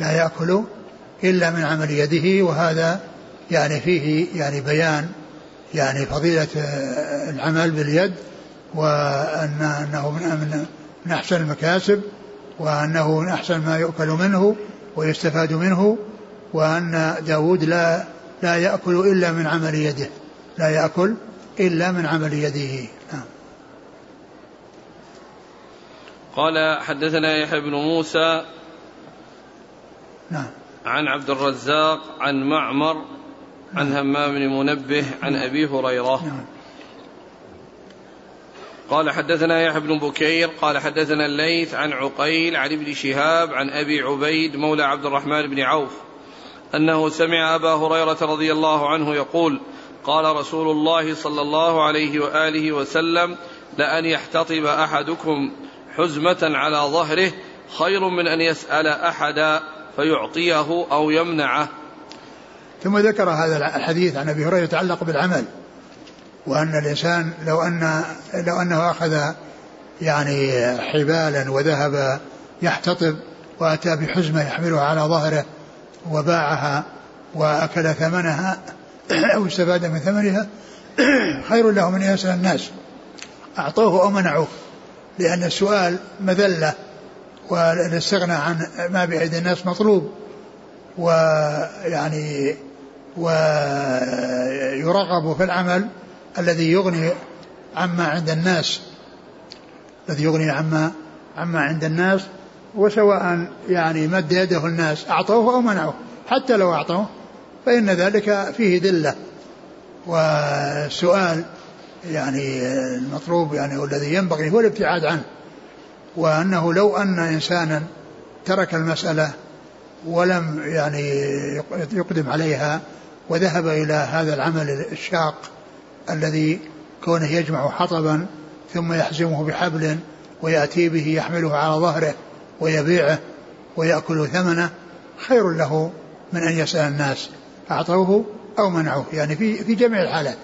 لا يأكل إلا من عمل يده وهذا يعني فيه يعني بيان يعني فضيلة العمل باليد وأن أنه من من أحسن المكاسب وأنه من أحسن ما يؤكل منه ويستفاد منه وأن داود لا لا يأكل إلا من عمل يده. لا يأكل إلا من عمل يده نعم. قال حدثنا يحيى بن موسى نعم. عن عبد الرزاق عن معمر عن همام بن منبه عن أبي هريرة. نعم. قال حدثنا يحيى بن بكير قال حدثنا الليث عن عقيل عن ابن شهاب عن أبي عبيد مولى عبد الرحمن بن عوف أنه سمع أبا هريرة رضي الله عنه يقول قال رسول الله صلى الله عليه وآله وسلم لأن يحتطب أحدكم حزمة على ظهره خير من أن يسأل أحدا فيعطيه أو يمنعه. ثم ذكر هذا الحديث عن أبي هريرة يتعلق بالعمل وأن الإنسان لو ان لو أنه أخذ يعني حبالا وذهب يحتطب وأتى بحزمة يحملها على ظهره وباعها وأكل ثمنها أو استفاد من ثمنها خير له من يسال الناس. أعطوه أو منعوه لأن السؤال مذلة والاستغنى عن ما بأيدي الناس مطلوب ويعني ويرغب في العمل الذي يغني عما عند الناس الذي يغني عما عما عند الناس وسواء يعني مد يده الناس أعطوه أو منعوه حتى لو أعطوه فإن ذلك فيه دلة. والسؤال يعني المطلوب يعني والذي ينبغي هو الابتعاد عنه وأنه لو أن إنسانا ترك المسألة ولم يعني يقدم عليها وذهب إلى هذا العمل الشاق الذي كونه يجمع حطبا ثم يحزمه بحبل ويأتي به يحمله على ظهره ويبيعه ويأكل ثمنه خير له من أن يسأل الناس. أعطوه أو منعوه يعني في في جميع الحالات.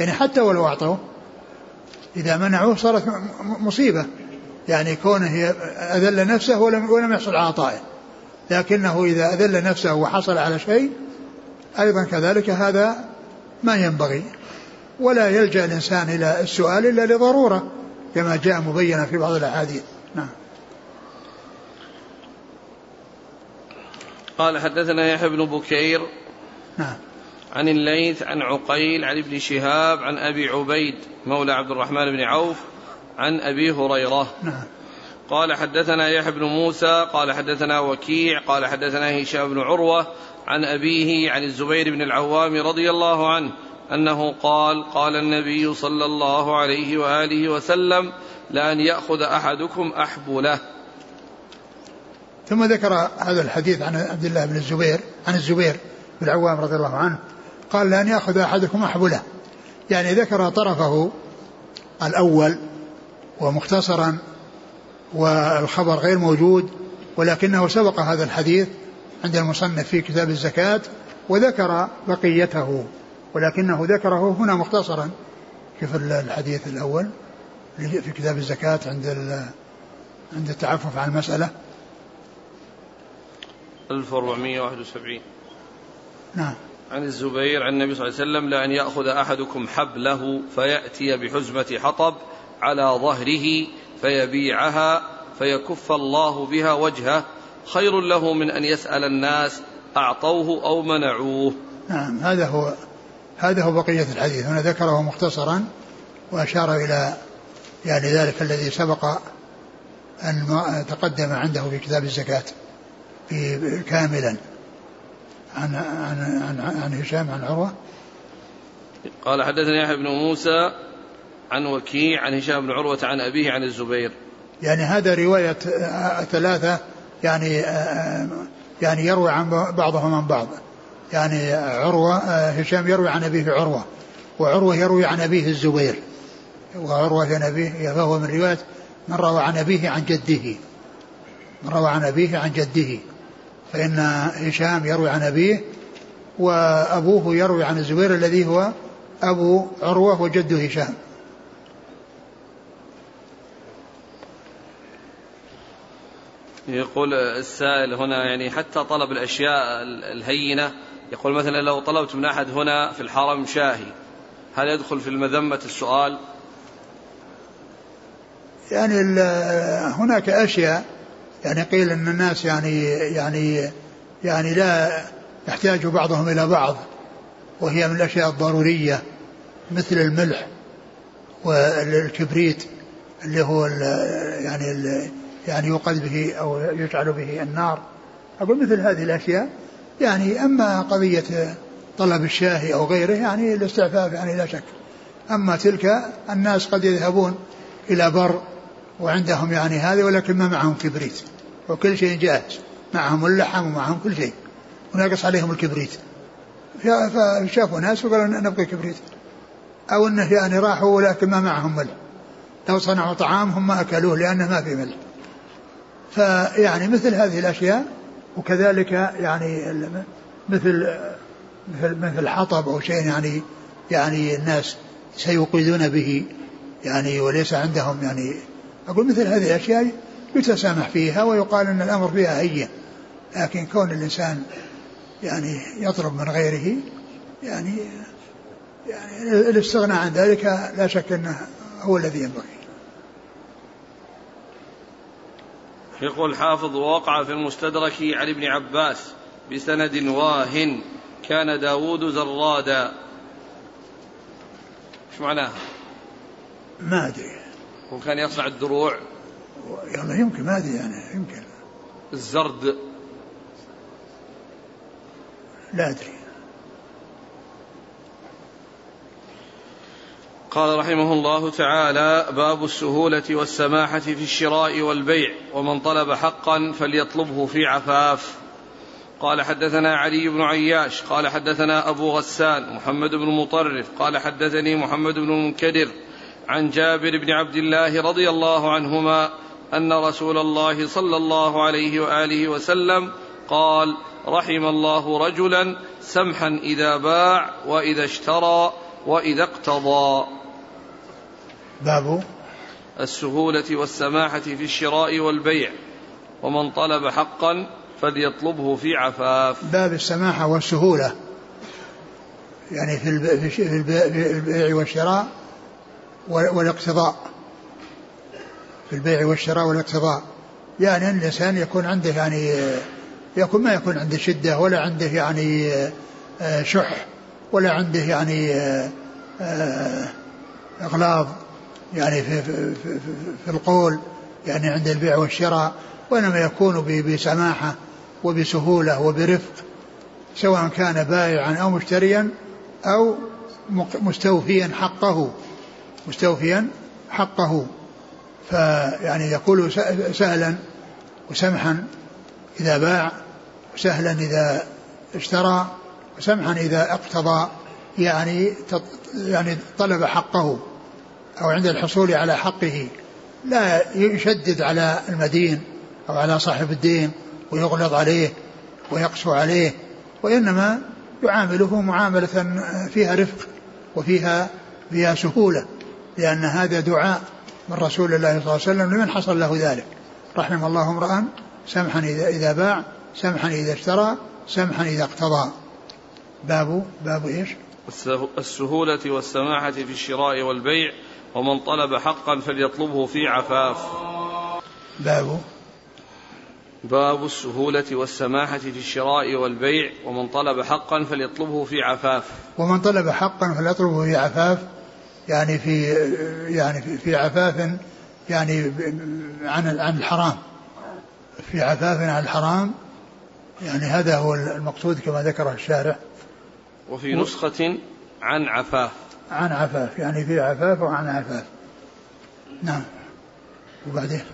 يعني حتى ولو أعطوه إذا منعوه صارت مصيبة. يعني كونه أذل نفسه ولم ولم يحصل على عطائه لكنه إذا أذل نفسه وحصل على شيء أيضا كذلك هذا ما ينبغي. ولا يلجأ الإنسان إلى السؤال إلا لضرورة كما جاء مبينا في بعض الأحاديث. نعم. قال حدثنا يحيى بن بكير نعم. عن الليث عن عقيل عن ابن شهاب عن أبي عبيد مولى عبد الرحمن بن عوف عن أبي هريرة. نعم. قال حدثنا يحيى بن موسى قال حدثنا وكيع قال حدثنا هشام بن عروة عن أبيه عن الزبير بن العوام رضي الله عنه أنه قال قال النبي صلى الله عليه وآله وسلم لأن يأخذ أحدكم أحبله ثم ذكر هذا الحديث عن عبد الله بن الزبير عن الزبير العوام رضي الله عنه قال لأن يأخذ أحدكم أحبله. يعني ذكر طرفه الأول ومختصرا والخبر غير موجود ولكنه سبق هذا الحديث عند المصنف في كتاب الزكاة وذكر بقيته ولكنه ذكره هنا مختصرا كيف الحديث الأول في كتاب الزكاة عند عند التعفف عن المسألة. 1471 نعم. عن الزبير عن النبي صلى الله عليه وسلم لأن يأخذ أحدكم حبله فيأتي بحزمة حطب على ظهره فيبيعها فيكف الله بها وجهه خير له من أن يسأل الناس أعطوه أو منعوه. نعم هذا هو هذا هو بقية الحديث. هنا ذكره مختصرا وأشار إلى يعني ذلك الذي سبق أن تقدم عنده في كتاب الزكاة في كاملا. عن عن عن, عن هشام عن عروة. قال حدثني يحيى بن موسى عن وكيع عن هشام بن عروة عن أبيه عن الزبير. يعني هذا رواية ثلاثة يعني يعني يروي عن بعضهم عن بعض. يعني عروة هشام يروي عن أبيه عروة وعروة يروي عن أبيه الزبير. وعروة عن أبيه فهو من رواية من روى عن أبيه عن جده. من روى عن أبيه عن جده. فإن هشام يروي عن أبيه وأبوه يروي عن الزبير الذي هو أبو عروة وجد هشام. يقول السائل هنا يعني حتى طلب الأشياء الهينة يقول مثلا لو طلبت من أحد هنا في الحرم شاهي هل يدخل في المذمة السؤال؟ يعني هناك أشياء يعني قيل أن الناس يعني يعني يعني لا يحتاج بعضهم إلى بعض وهي من الأشياء الضرورية مثل الملح والكبريت اللي هو يعني يعني يوقد به أو يجعل به النار. أقول مثل هذه الأشياء يعني أما قضية طلب الشاهي أو غيره يعني الاستعفاف يعني لا شك. أما تلك الناس قد يذهبون إلى بر وعندهم يعني هذا ولكن ما معهم كبريت. وكل شيء جاهز. معهم اللحم ومعهم كل شيء. وناقص عليهم الكبريت. فشافوا ناس وقالوا نبغي كبريت. أو أنه يعني راحوا ولكن ما معهم ملح لو صنعوا طعام هم ما أكلوه لأنه ما في ملح فيعني مثل هذه الأشياء وكذلك يعني مثل مثل مثل حطب أو شيء يعني يعني الناس سيوقدون به. يعني وليس عندهم يعني أقول مثل هذه الأشياء يتسامح فيها ويقال أن الأمر فيها هين لكن كون الإنسان يعني يطلب من غيره يعني يعني الاستغناء عن ذلك لا شك أنه هو الذي ينبغي. يقول حافظ وقع في المستدرك عن ابن عباس بسند واهن كان داود زرادا. إيش معناها؟ ما أدري. وكان يصنع الدروع. يلا يمكن ما أدري يعني يمكن. الزرد. لا أدري. قال رحمه الله تعالى باب السهولة والسماحة في الشراء والبيع ومن طلب حقا فليطلبه في عفاف. قال حدثنا علي بن عياش قال حدثنا أبو غسان محمد بن مطرف قال حدثني محمد بن المنكدر عن جابر بن عبد الله رضي الله عنهما أن رسول الله صلى الله عليه وآله وسلم قال رحم الله رجلا سمحا إذا باع وإذا اشترى وإذا اقتضى. باب السهولة والسماحة في الشراء والبيع ومن طلب حقا فليطلبه في عفاف. باب السماحة والسهولة يعني في البيع والشراء والاقتضاء في البيع والشراء والاقتضاء. يعني أن الإنسان يكون عنده يعني يكون ما يكون عنده شدة ولا عنده يعني آه، شح ولا عنده يعني آه، آه، إغلاظ يعني في, في, في, في القول يعني عند البيع والشراء. وإنما يكون بسماحة وبسهولة وبرفق سواء كان بائعا أو مشتريا أو مستوفيا حقه. مستوفيا حقه. فيعني يقول سهلا وسمحا إذا باع وسهلا إذا اشترى وسمحا إذا اقتضى. يعني يعني طلب حقه. أو عند الحصول على حقه. لا يشدد على المدين أو على صاحب الدين ويغلظ عليه ويقسو عليه. وإنما يعامله معاملة فيها رفق وفيها فيها سهولة. لأن هذا دعاء من رسول الله صلى الله عليه وسلم لمن حصل له ذلك؟ رحم الله امرأ سمحا إذا, باع سمحا إذا اشترى سمحا إذا اقتضى. باب باب إيش؟ السهولة والسماحة في الشراء والبيع ومن طلب حقا فليطلبه في عفاف. باب؟ باب السهولة والسماحة في الشراء والبيع ومن طلب حقا فليطلبه في عفاف. ومن طلب حقا فليطلبه في عفاف يعني في يعني في عفاف يعني عن عن الحرام. في عفاف عن الحرام يعني هذا هو المقصود كما ذكره الشارع وفي نسخة عن عفاف. عن عفاف يعني في عفاف وعن عفاف. نعم. وبعدين؟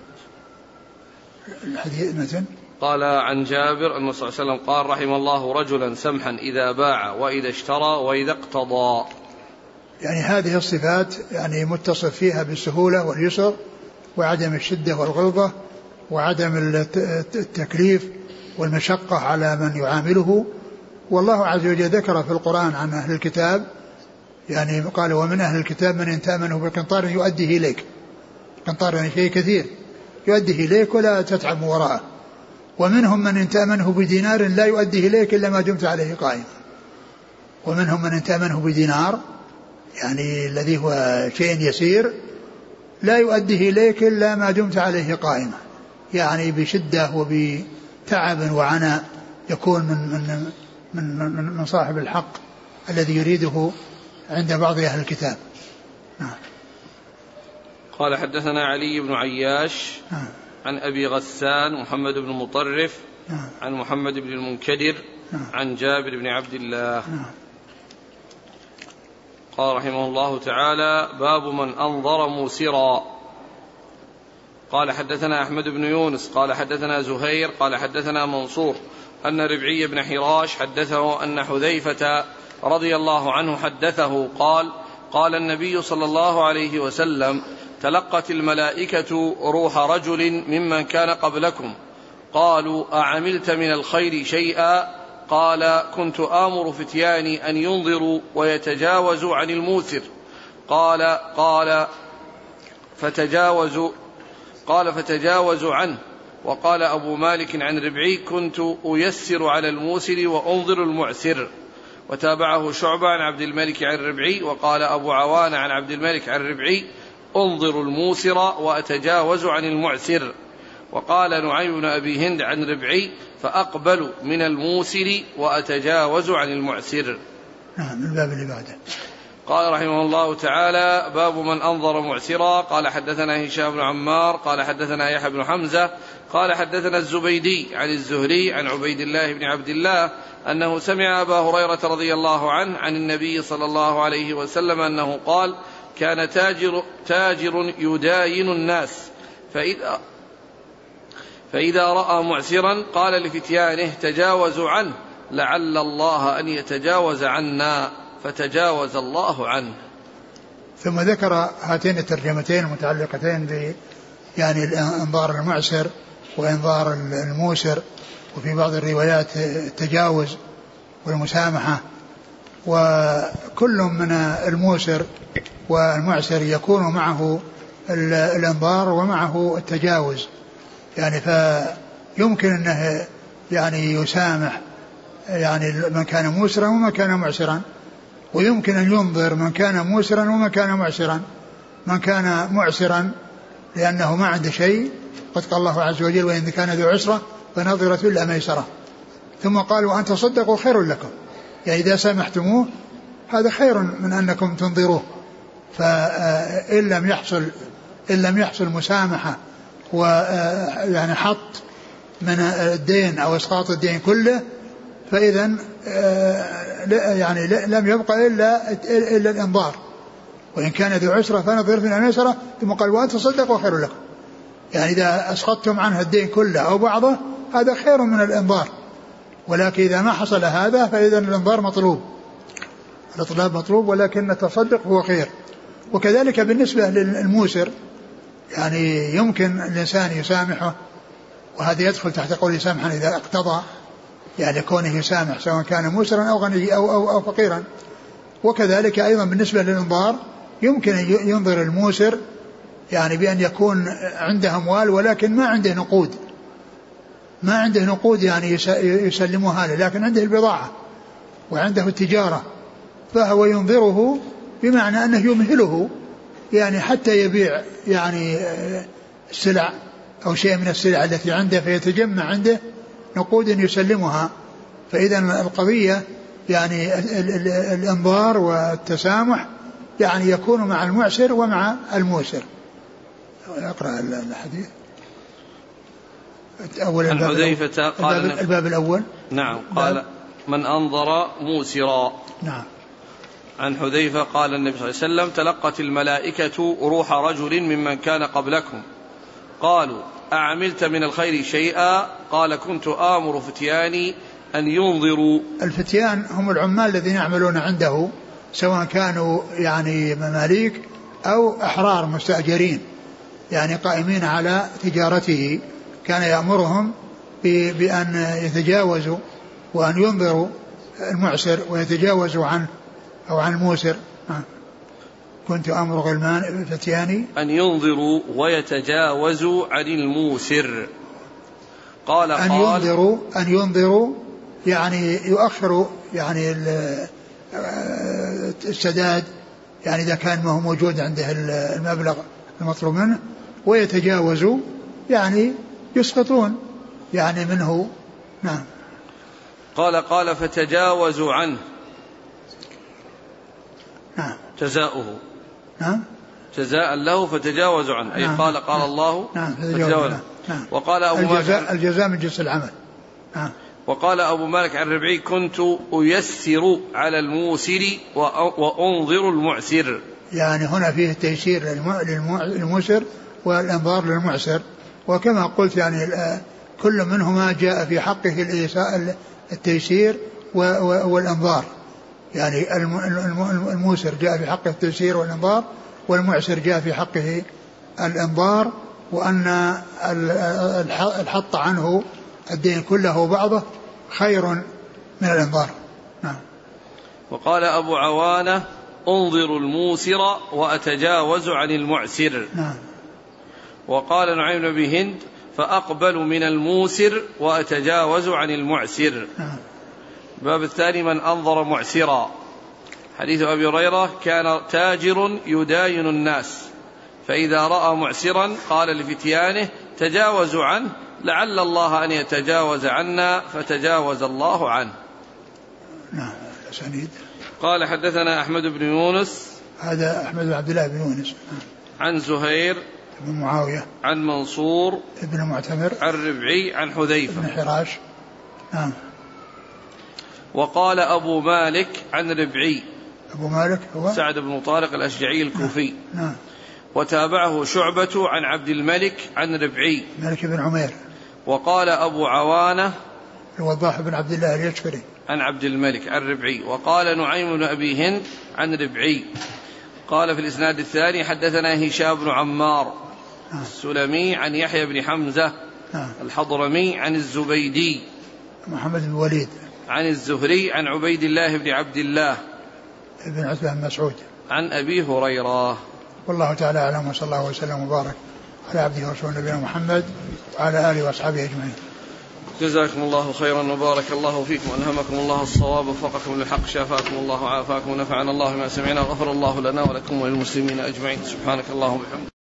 الحديث مثلا قال عن جابر أن صلى الله عليه وسلم قال رحم الله رجلا سمحا إذا باع وإذا اشترى وإذا اقتضى. يعني هذه الصفات يعني متصف فيها بالسهولة واليسر وعدم الشدة والغلظة وعدم التكليف والمشقة على من يعامله. والله عز وجل ذكر في القرآن عن أهل الكتاب يعني قال ومن أهل الكتاب من إن تأمنه بقنطار يؤديه إليك. قنطار يعني شيء كثير يؤديه إليك ولا تتعب وراءه. ومنهم من إن تأمنه بدينار لا يؤديه إليك إلا ما دمت عليه قائما. ومنهم من إن تأمنه بدينار يعني الذي هو شيء يسير لا يؤديه إليك إلا ما دمت عليه قائما. يعني بشدة وبتعب وعناء يكون من من من من, من صاحب الحق الذي يريده عند بعض أهل الكتاب. نعم. قال حدثنا علي بن عياش نعم. عن أبي غسان محمد بن مطرف نعم. عن محمد بن المنكدر نعم. عن جابر بن عبد الله. نعم. قال رحمه الله تعالى باب من أنظر موسرا. قال حدثنا أحمد بن يونس قال حدثنا زهير قال حدثنا منصور أن ربعي بن حراش حدثه أن حذيفة رضي الله عنه حدثه قال قال النبي صلى الله عليه وسلم تلقت الملائكة روح رجل ممن كان قبلكم. قالوا أعملت من الخير شيئا؟ قال كنت آمر فتياني أن ينظروا ويتجاوزوا عن الموسر. قال قال فتجاوزوا قال فتجاوزوا عنه. وقال أبو مالك عن ربعي كنت أيسر على الموسر وأنظر المعسر. وتابعه شعبة عن عبد الملك عن ربعي. وقال أبو عوان عن عبد الملك عن ربعي أنظر الموسر وأتجاوز عن المعسر. وقال نعيم بن أبي هند عن ربعي فأقبل من الموسر وأتجاوز عن المعسر. نعم الباب اللي بعده قال رحمه الله تعالى باب من أنظر معسرا. قال حدثنا هشام بن عمار. قال حدثنا يحيى بن حمزة. قال حدثنا الزبيدي عن الزهري عن عبيد الله بن عبد الله أنه سمع أبا هريرة رضي الله عنه عن النبي صلى الله عليه وسلم أنه قال كان تاجر, تاجر يداين الناس فإذا فإذا رأى معسرا قال لفتيانه تجاوزوا عنه لعل الله أن يتجاوز عنا فتجاوز الله عنه. ثم ذكر هاتين الترجمتين المتعلقتين ب يعني انظار المعسر وإنظار الموسر وفي بعض الروايات التجاوز والمسامحة. وكل من الموسر والمعسر يكون معه الإنظار ومعه التجاوز. يعني فيمكن أنه يعني يسامح يعني من كان موسرا ومن كان معسرا. ويمكن أن ينظر من كان موسرا ومن كان معسرا. من كان معسرا لأنه ما عنده شيء قد قال الله عز وجل وإن كان ذو عسرة فنظرة إلى ميسرة. ثم قال وأن تصدقوا خير لكم. يعني إذا سامحتموه هذا خير من أنكم تنظروه. فإن لم يحصل إن لم يحصل مسامحة و يعني حط من الدين أو إسقاط الدين كله فإذا يعني لم يبقى إلا إلا الإنظار. وإن كان ذو عسرة فنظر من الميسره ثم قال وأن تصدقوا خير لكم. يعني إذا أسقطتم عنه الدين كله أو بعضه هذا خير من الإنظار. ولكن إذا ما حصل هذا فإذا الإنظار مطلوب. الإطلاب مطلوب ولكن التصدق هو خير. وكذلك بالنسبة للموسر يعني يمكن الإنسان يسامحه وهذا يدخل تحت قول يسامحا إذا اقتضى يعني كونه يسامح سواء كان موسرا أو غني أو, أو, أو فقيرا. وكذلك أيضا بالنسبة للإنظار يمكن أن ينظر الموسر يعني بأن يكون عنده أموال ولكن ما عنده نقود. ما عنده نقود يعني يسلمها له لكن عنده البضاعة وعنده التجارة. فهو ينظره بمعنى أنه يمهله. يعني حتى يبيع يعني السلع أو شيء من السلع التي عنده فيتجمع عنده نقود يسلمها. فإذا القضية يعني الإنظار والتسامح يعني يكون مع المعسر ومع الموسر. أقرأ الحديث. أول عن حذيفة قال الباب, الباب الأول. نعم قال من أنظر موسرا. نعم. عن حذيفة قال النبي صلى الله عليه وسلم تلقت الملائكة روح رجل ممن كان قبلكم. قالوا أعملت من الخير شيئا؟ قال كنت آمر فتياني أن ينظروا. الفتيان هم العمال الذين يعملون عنده سواء كانوا يعني مماليك أو أحرار مستأجرين يعني قائمين على تجارته. كان يأمرهم بأن يتجاوزوا وأن ينظروا المعسر ويتجاوزوا عنه. أو عن الموسر كنت أمر غلمان فتياني. أن ينظروا ويتجاوزوا عن الموسر. قال أن قال ينظروا أن ينظروا يعني يؤخروا يعني السداد يعني إذا كان ما هو موجود عنده المبلغ المطلوب منه ويتجاوزوا يعني يسقطون يعني منه نعم. قال قال فتجاوزوا عنه. نعم. جزاؤه. نعم. جزاء له فتجاوزوا عنه. أي نعم. قال قال نعم. الله نعم. فتجاوزوا نعم, نعم. وقال أبو الجزاء مالك الجزاء من جنس العمل. نعم. وقال أبو مالك عن ربعي كنت أيسر على الموسر وأنظر المعسر. يعني هنا فيه التيسير للموسر والإنظار للمعسر. وكما قلت يعني كل منهما جاء في حقه التيسير والإنظار. يعني الموسر جاء في حقه التيسير والإنظار والمعسر جاء في حقه الإنظار وأن الحط عنه الدين كله وبعضه خير من الإنظار نعم. وقال أبو عوانة انظر الموسر وأتجاوز عن المعسر. نعم. وقال نعيم بن هند فأقبل من الموسر وأتجاوز عن المعسر. نعم. الباب الثاني من أنظر معسرا. حديث أبي هريرة كان تاجر يداين الناس فإذا رأى معسرا قال لفتيانه تجاوزوا عنه لعل الله أن يتجاوز عنا فتجاوز الله عنه. نعم سنيد قال حدثنا أحمد بن يونس. هذا أحمد بن عبد الله بن يونس. عن زهير. بن معاوية. عن منصور. بن معتمر. عن ربعي. عن حذيفة. بن حراش. نعم. وقال أبو مالك عن ربعي. أبو مالك هو؟ سعد بن طارق الأشجعي الكوفي. نعم, نعم. وتابعه شعبة عن عبد الملك عن ربعي. مالك بن عمير. وقال أبو عوانة الوضاح بن عبد الله اليشكري عن عبد الملك عن ربعي. وقال نعيم بن أبي هند عن ربعي. قال في الإسناد الثاني حدثنا هشام بن عمار نعم. السلمي عن يحيى بن حمزة نعم. الحضرمي عن الزبيدي. محمد بن وليد. عن الزهري عن عبيد الله بن عبد الله بن عتبة بن مسعود. عن أبي هريرة. والله تعالى أعلم وصلى الله وسلم وبارك على عبده ورسوله نبينا محمد وعلى آله وأصحابه أجمعين. جزاكم الله خيرا وبارك الله فيكم. ألهمكم الله الصواب وفقكم للحق شافاكم الله وعافاكم ونفعنا الله ما سمعنا غفر الله لنا ولكم وللمسلمين أجمعين. سبحانك اللهم وبحمدك.